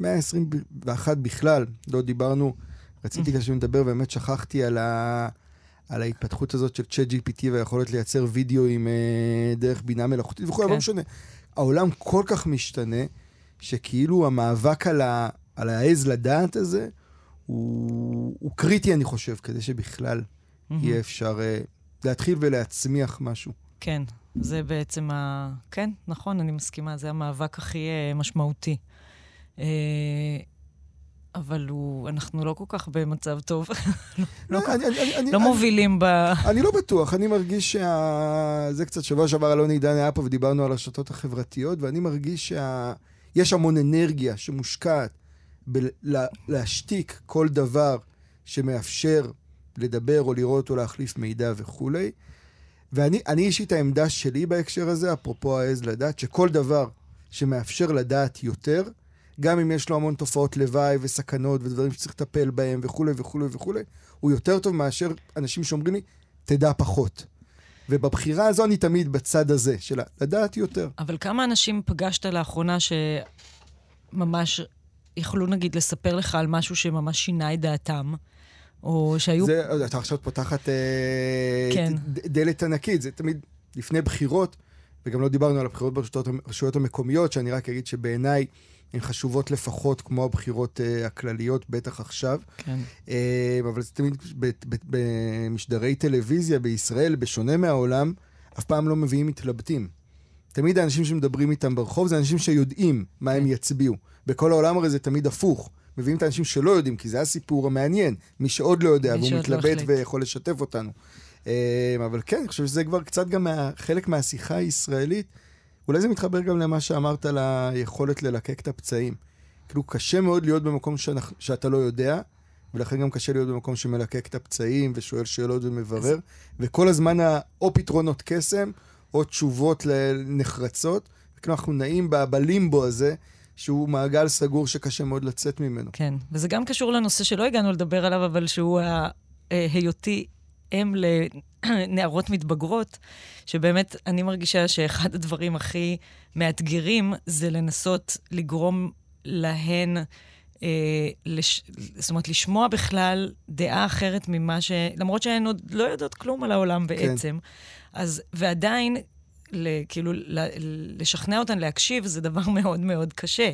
Speaker 1: 121 בכלל, לא דיברנו, רציתי mm. כשאני מדבר, באמת שכחתי על, ה, על ההתפתחות הזאת של צ'אט GPT והיכולת לייצר וידאו עם אה, דרך בינה מלאכותית וכו', כן. לא משנה. העולם כל כך משתנה, שכאילו המאבק על, ה, על העז לדעת הזה, הוא, הוא קריטי, אני חושב, כדי שבכלל mm-hmm. יהיה אפשר uh, להתחיל ולהצמיח משהו.
Speaker 2: כן, זה בעצם ה... כן, נכון, אני מסכימה, זה המאבק הכי uh, משמעותי. Uh, אבל הוא, אנחנו לא כל כך במצב טוב. לא, לא, אני, אני, אני, לא מובילים ב...
Speaker 1: אני לא בטוח, אני מרגיש שה... זה קצת שבוע שעבר אלון עידן היה פה ודיברנו על הרשתות החברתיות, ואני מרגיש שיש שה... המון אנרגיה שמושקעת בלהשתיק כל דבר שמאפשר לדבר או לראות או להחליף מידע וכולי. ואני אישית העמדה שלי בהקשר הזה, אפרופו העז לדעת, שכל דבר שמאפשר לדעת יותר, גם אם יש לו המון תופעות לוואי וסכנות ודברים שצריך לטפל בהם וכולי וכולי וכולי, הוא יותר טוב מאשר אנשים שאומרים לי, תדע פחות. ובבחירה הזו אני תמיד בצד הזה, של לדעת יותר.
Speaker 2: אבל כמה אנשים פגשת לאחרונה שממש יכלו נגיד לספר לך על משהו שממש שינה את דעתם? או שהיו...
Speaker 1: זה, אתה עכשיו פותחת אה, כן. דלת ענקית, זה תמיד לפני בחירות, וגם לא דיברנו על הבחירות ברשויות המקומיות, שאני רק אגיד שבעיניי... הן חשובות לפחות כמו הבחירות uh, הכלליות, בטח עכשיו. כן. Uh, אבל זה תמיד במשדרי טלוויזיה בישראל, בשונה מהעולם, אף פעם לא מביאים מתלבטים. תמיד האנשים שמדברים איתם ברחוב זה אנשים שיודעים מה כן. הם יצביעו. בכל העולם הרי זה תמיד הפוך. מביאים את האנשים שלא יודעים, כי זה הסיפור המעניין. מי שעוד לא יודע, והוא לא מתלבט לא ויכול לשתף אותנו. Uh, אבל כן, אני חושב שזה כבר קצת גם מה, חלק מהשיחה הישראלית. אולי זה מתחבר גם למה שאמרת על היכולת ללקק את הפצעים. כאילו, קשה מאוד להיות במקום שאנחנו, שאתה לא יודע, ולכן גם קשה להיות במקום שמלקק את הפצעים ושואל שאלות ומברר, וכל הזמן או פתרונות קסם, או תשובות נחרצות. כאילו, אנחנו נעים בלימבו הזה. שהוא מעגל סגור שקשה מאוד לצאת ממנו.
Speaker 2: כן, וזה גם קשור לנושא שלא הגענו לדבר עליו, אבל שהוא ההיותי אם לנערות מתבגרות, שבאמת אני מרגישה שאחד הדברים הכי מאתגרים זה לנסות לגרום להן, אה, לש, זאת אומרת, לשמוע בכלל דעה אחרת ממה ש... למרות שהן עוד לא יודעות כלום על העולם כן. בעצם. כן. אז, ועדיין, כאילו, לשכנע אותן להקשיב זה דבר מאוד מאוד קשה.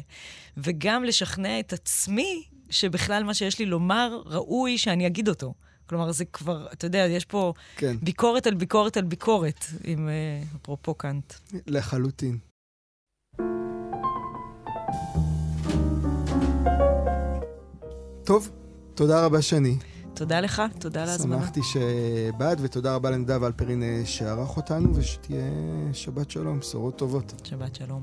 Speaker 2: וגם לשכנע את עצמי שבכלל מה שיש לי לומר, ראוי שאני אגיד אותו. כלומר, זה כבר, אתה יודע, יש פה כן. ביקורת על ביקורת על ביקורת, עם uh, אפרופו קאנט.
Speaker 1: לחלוטין. טוב, תודה רבה שני.
Speaker 2: תודה לך, תודה על ההזמנה.
Speaker 1: שמחתי שבאת, ותודה רבה לנדב אלפרין אה, שערך אותנו, ושתהיה שבת שלום, בשורות טובות.
Speaker 2: שבת שלום.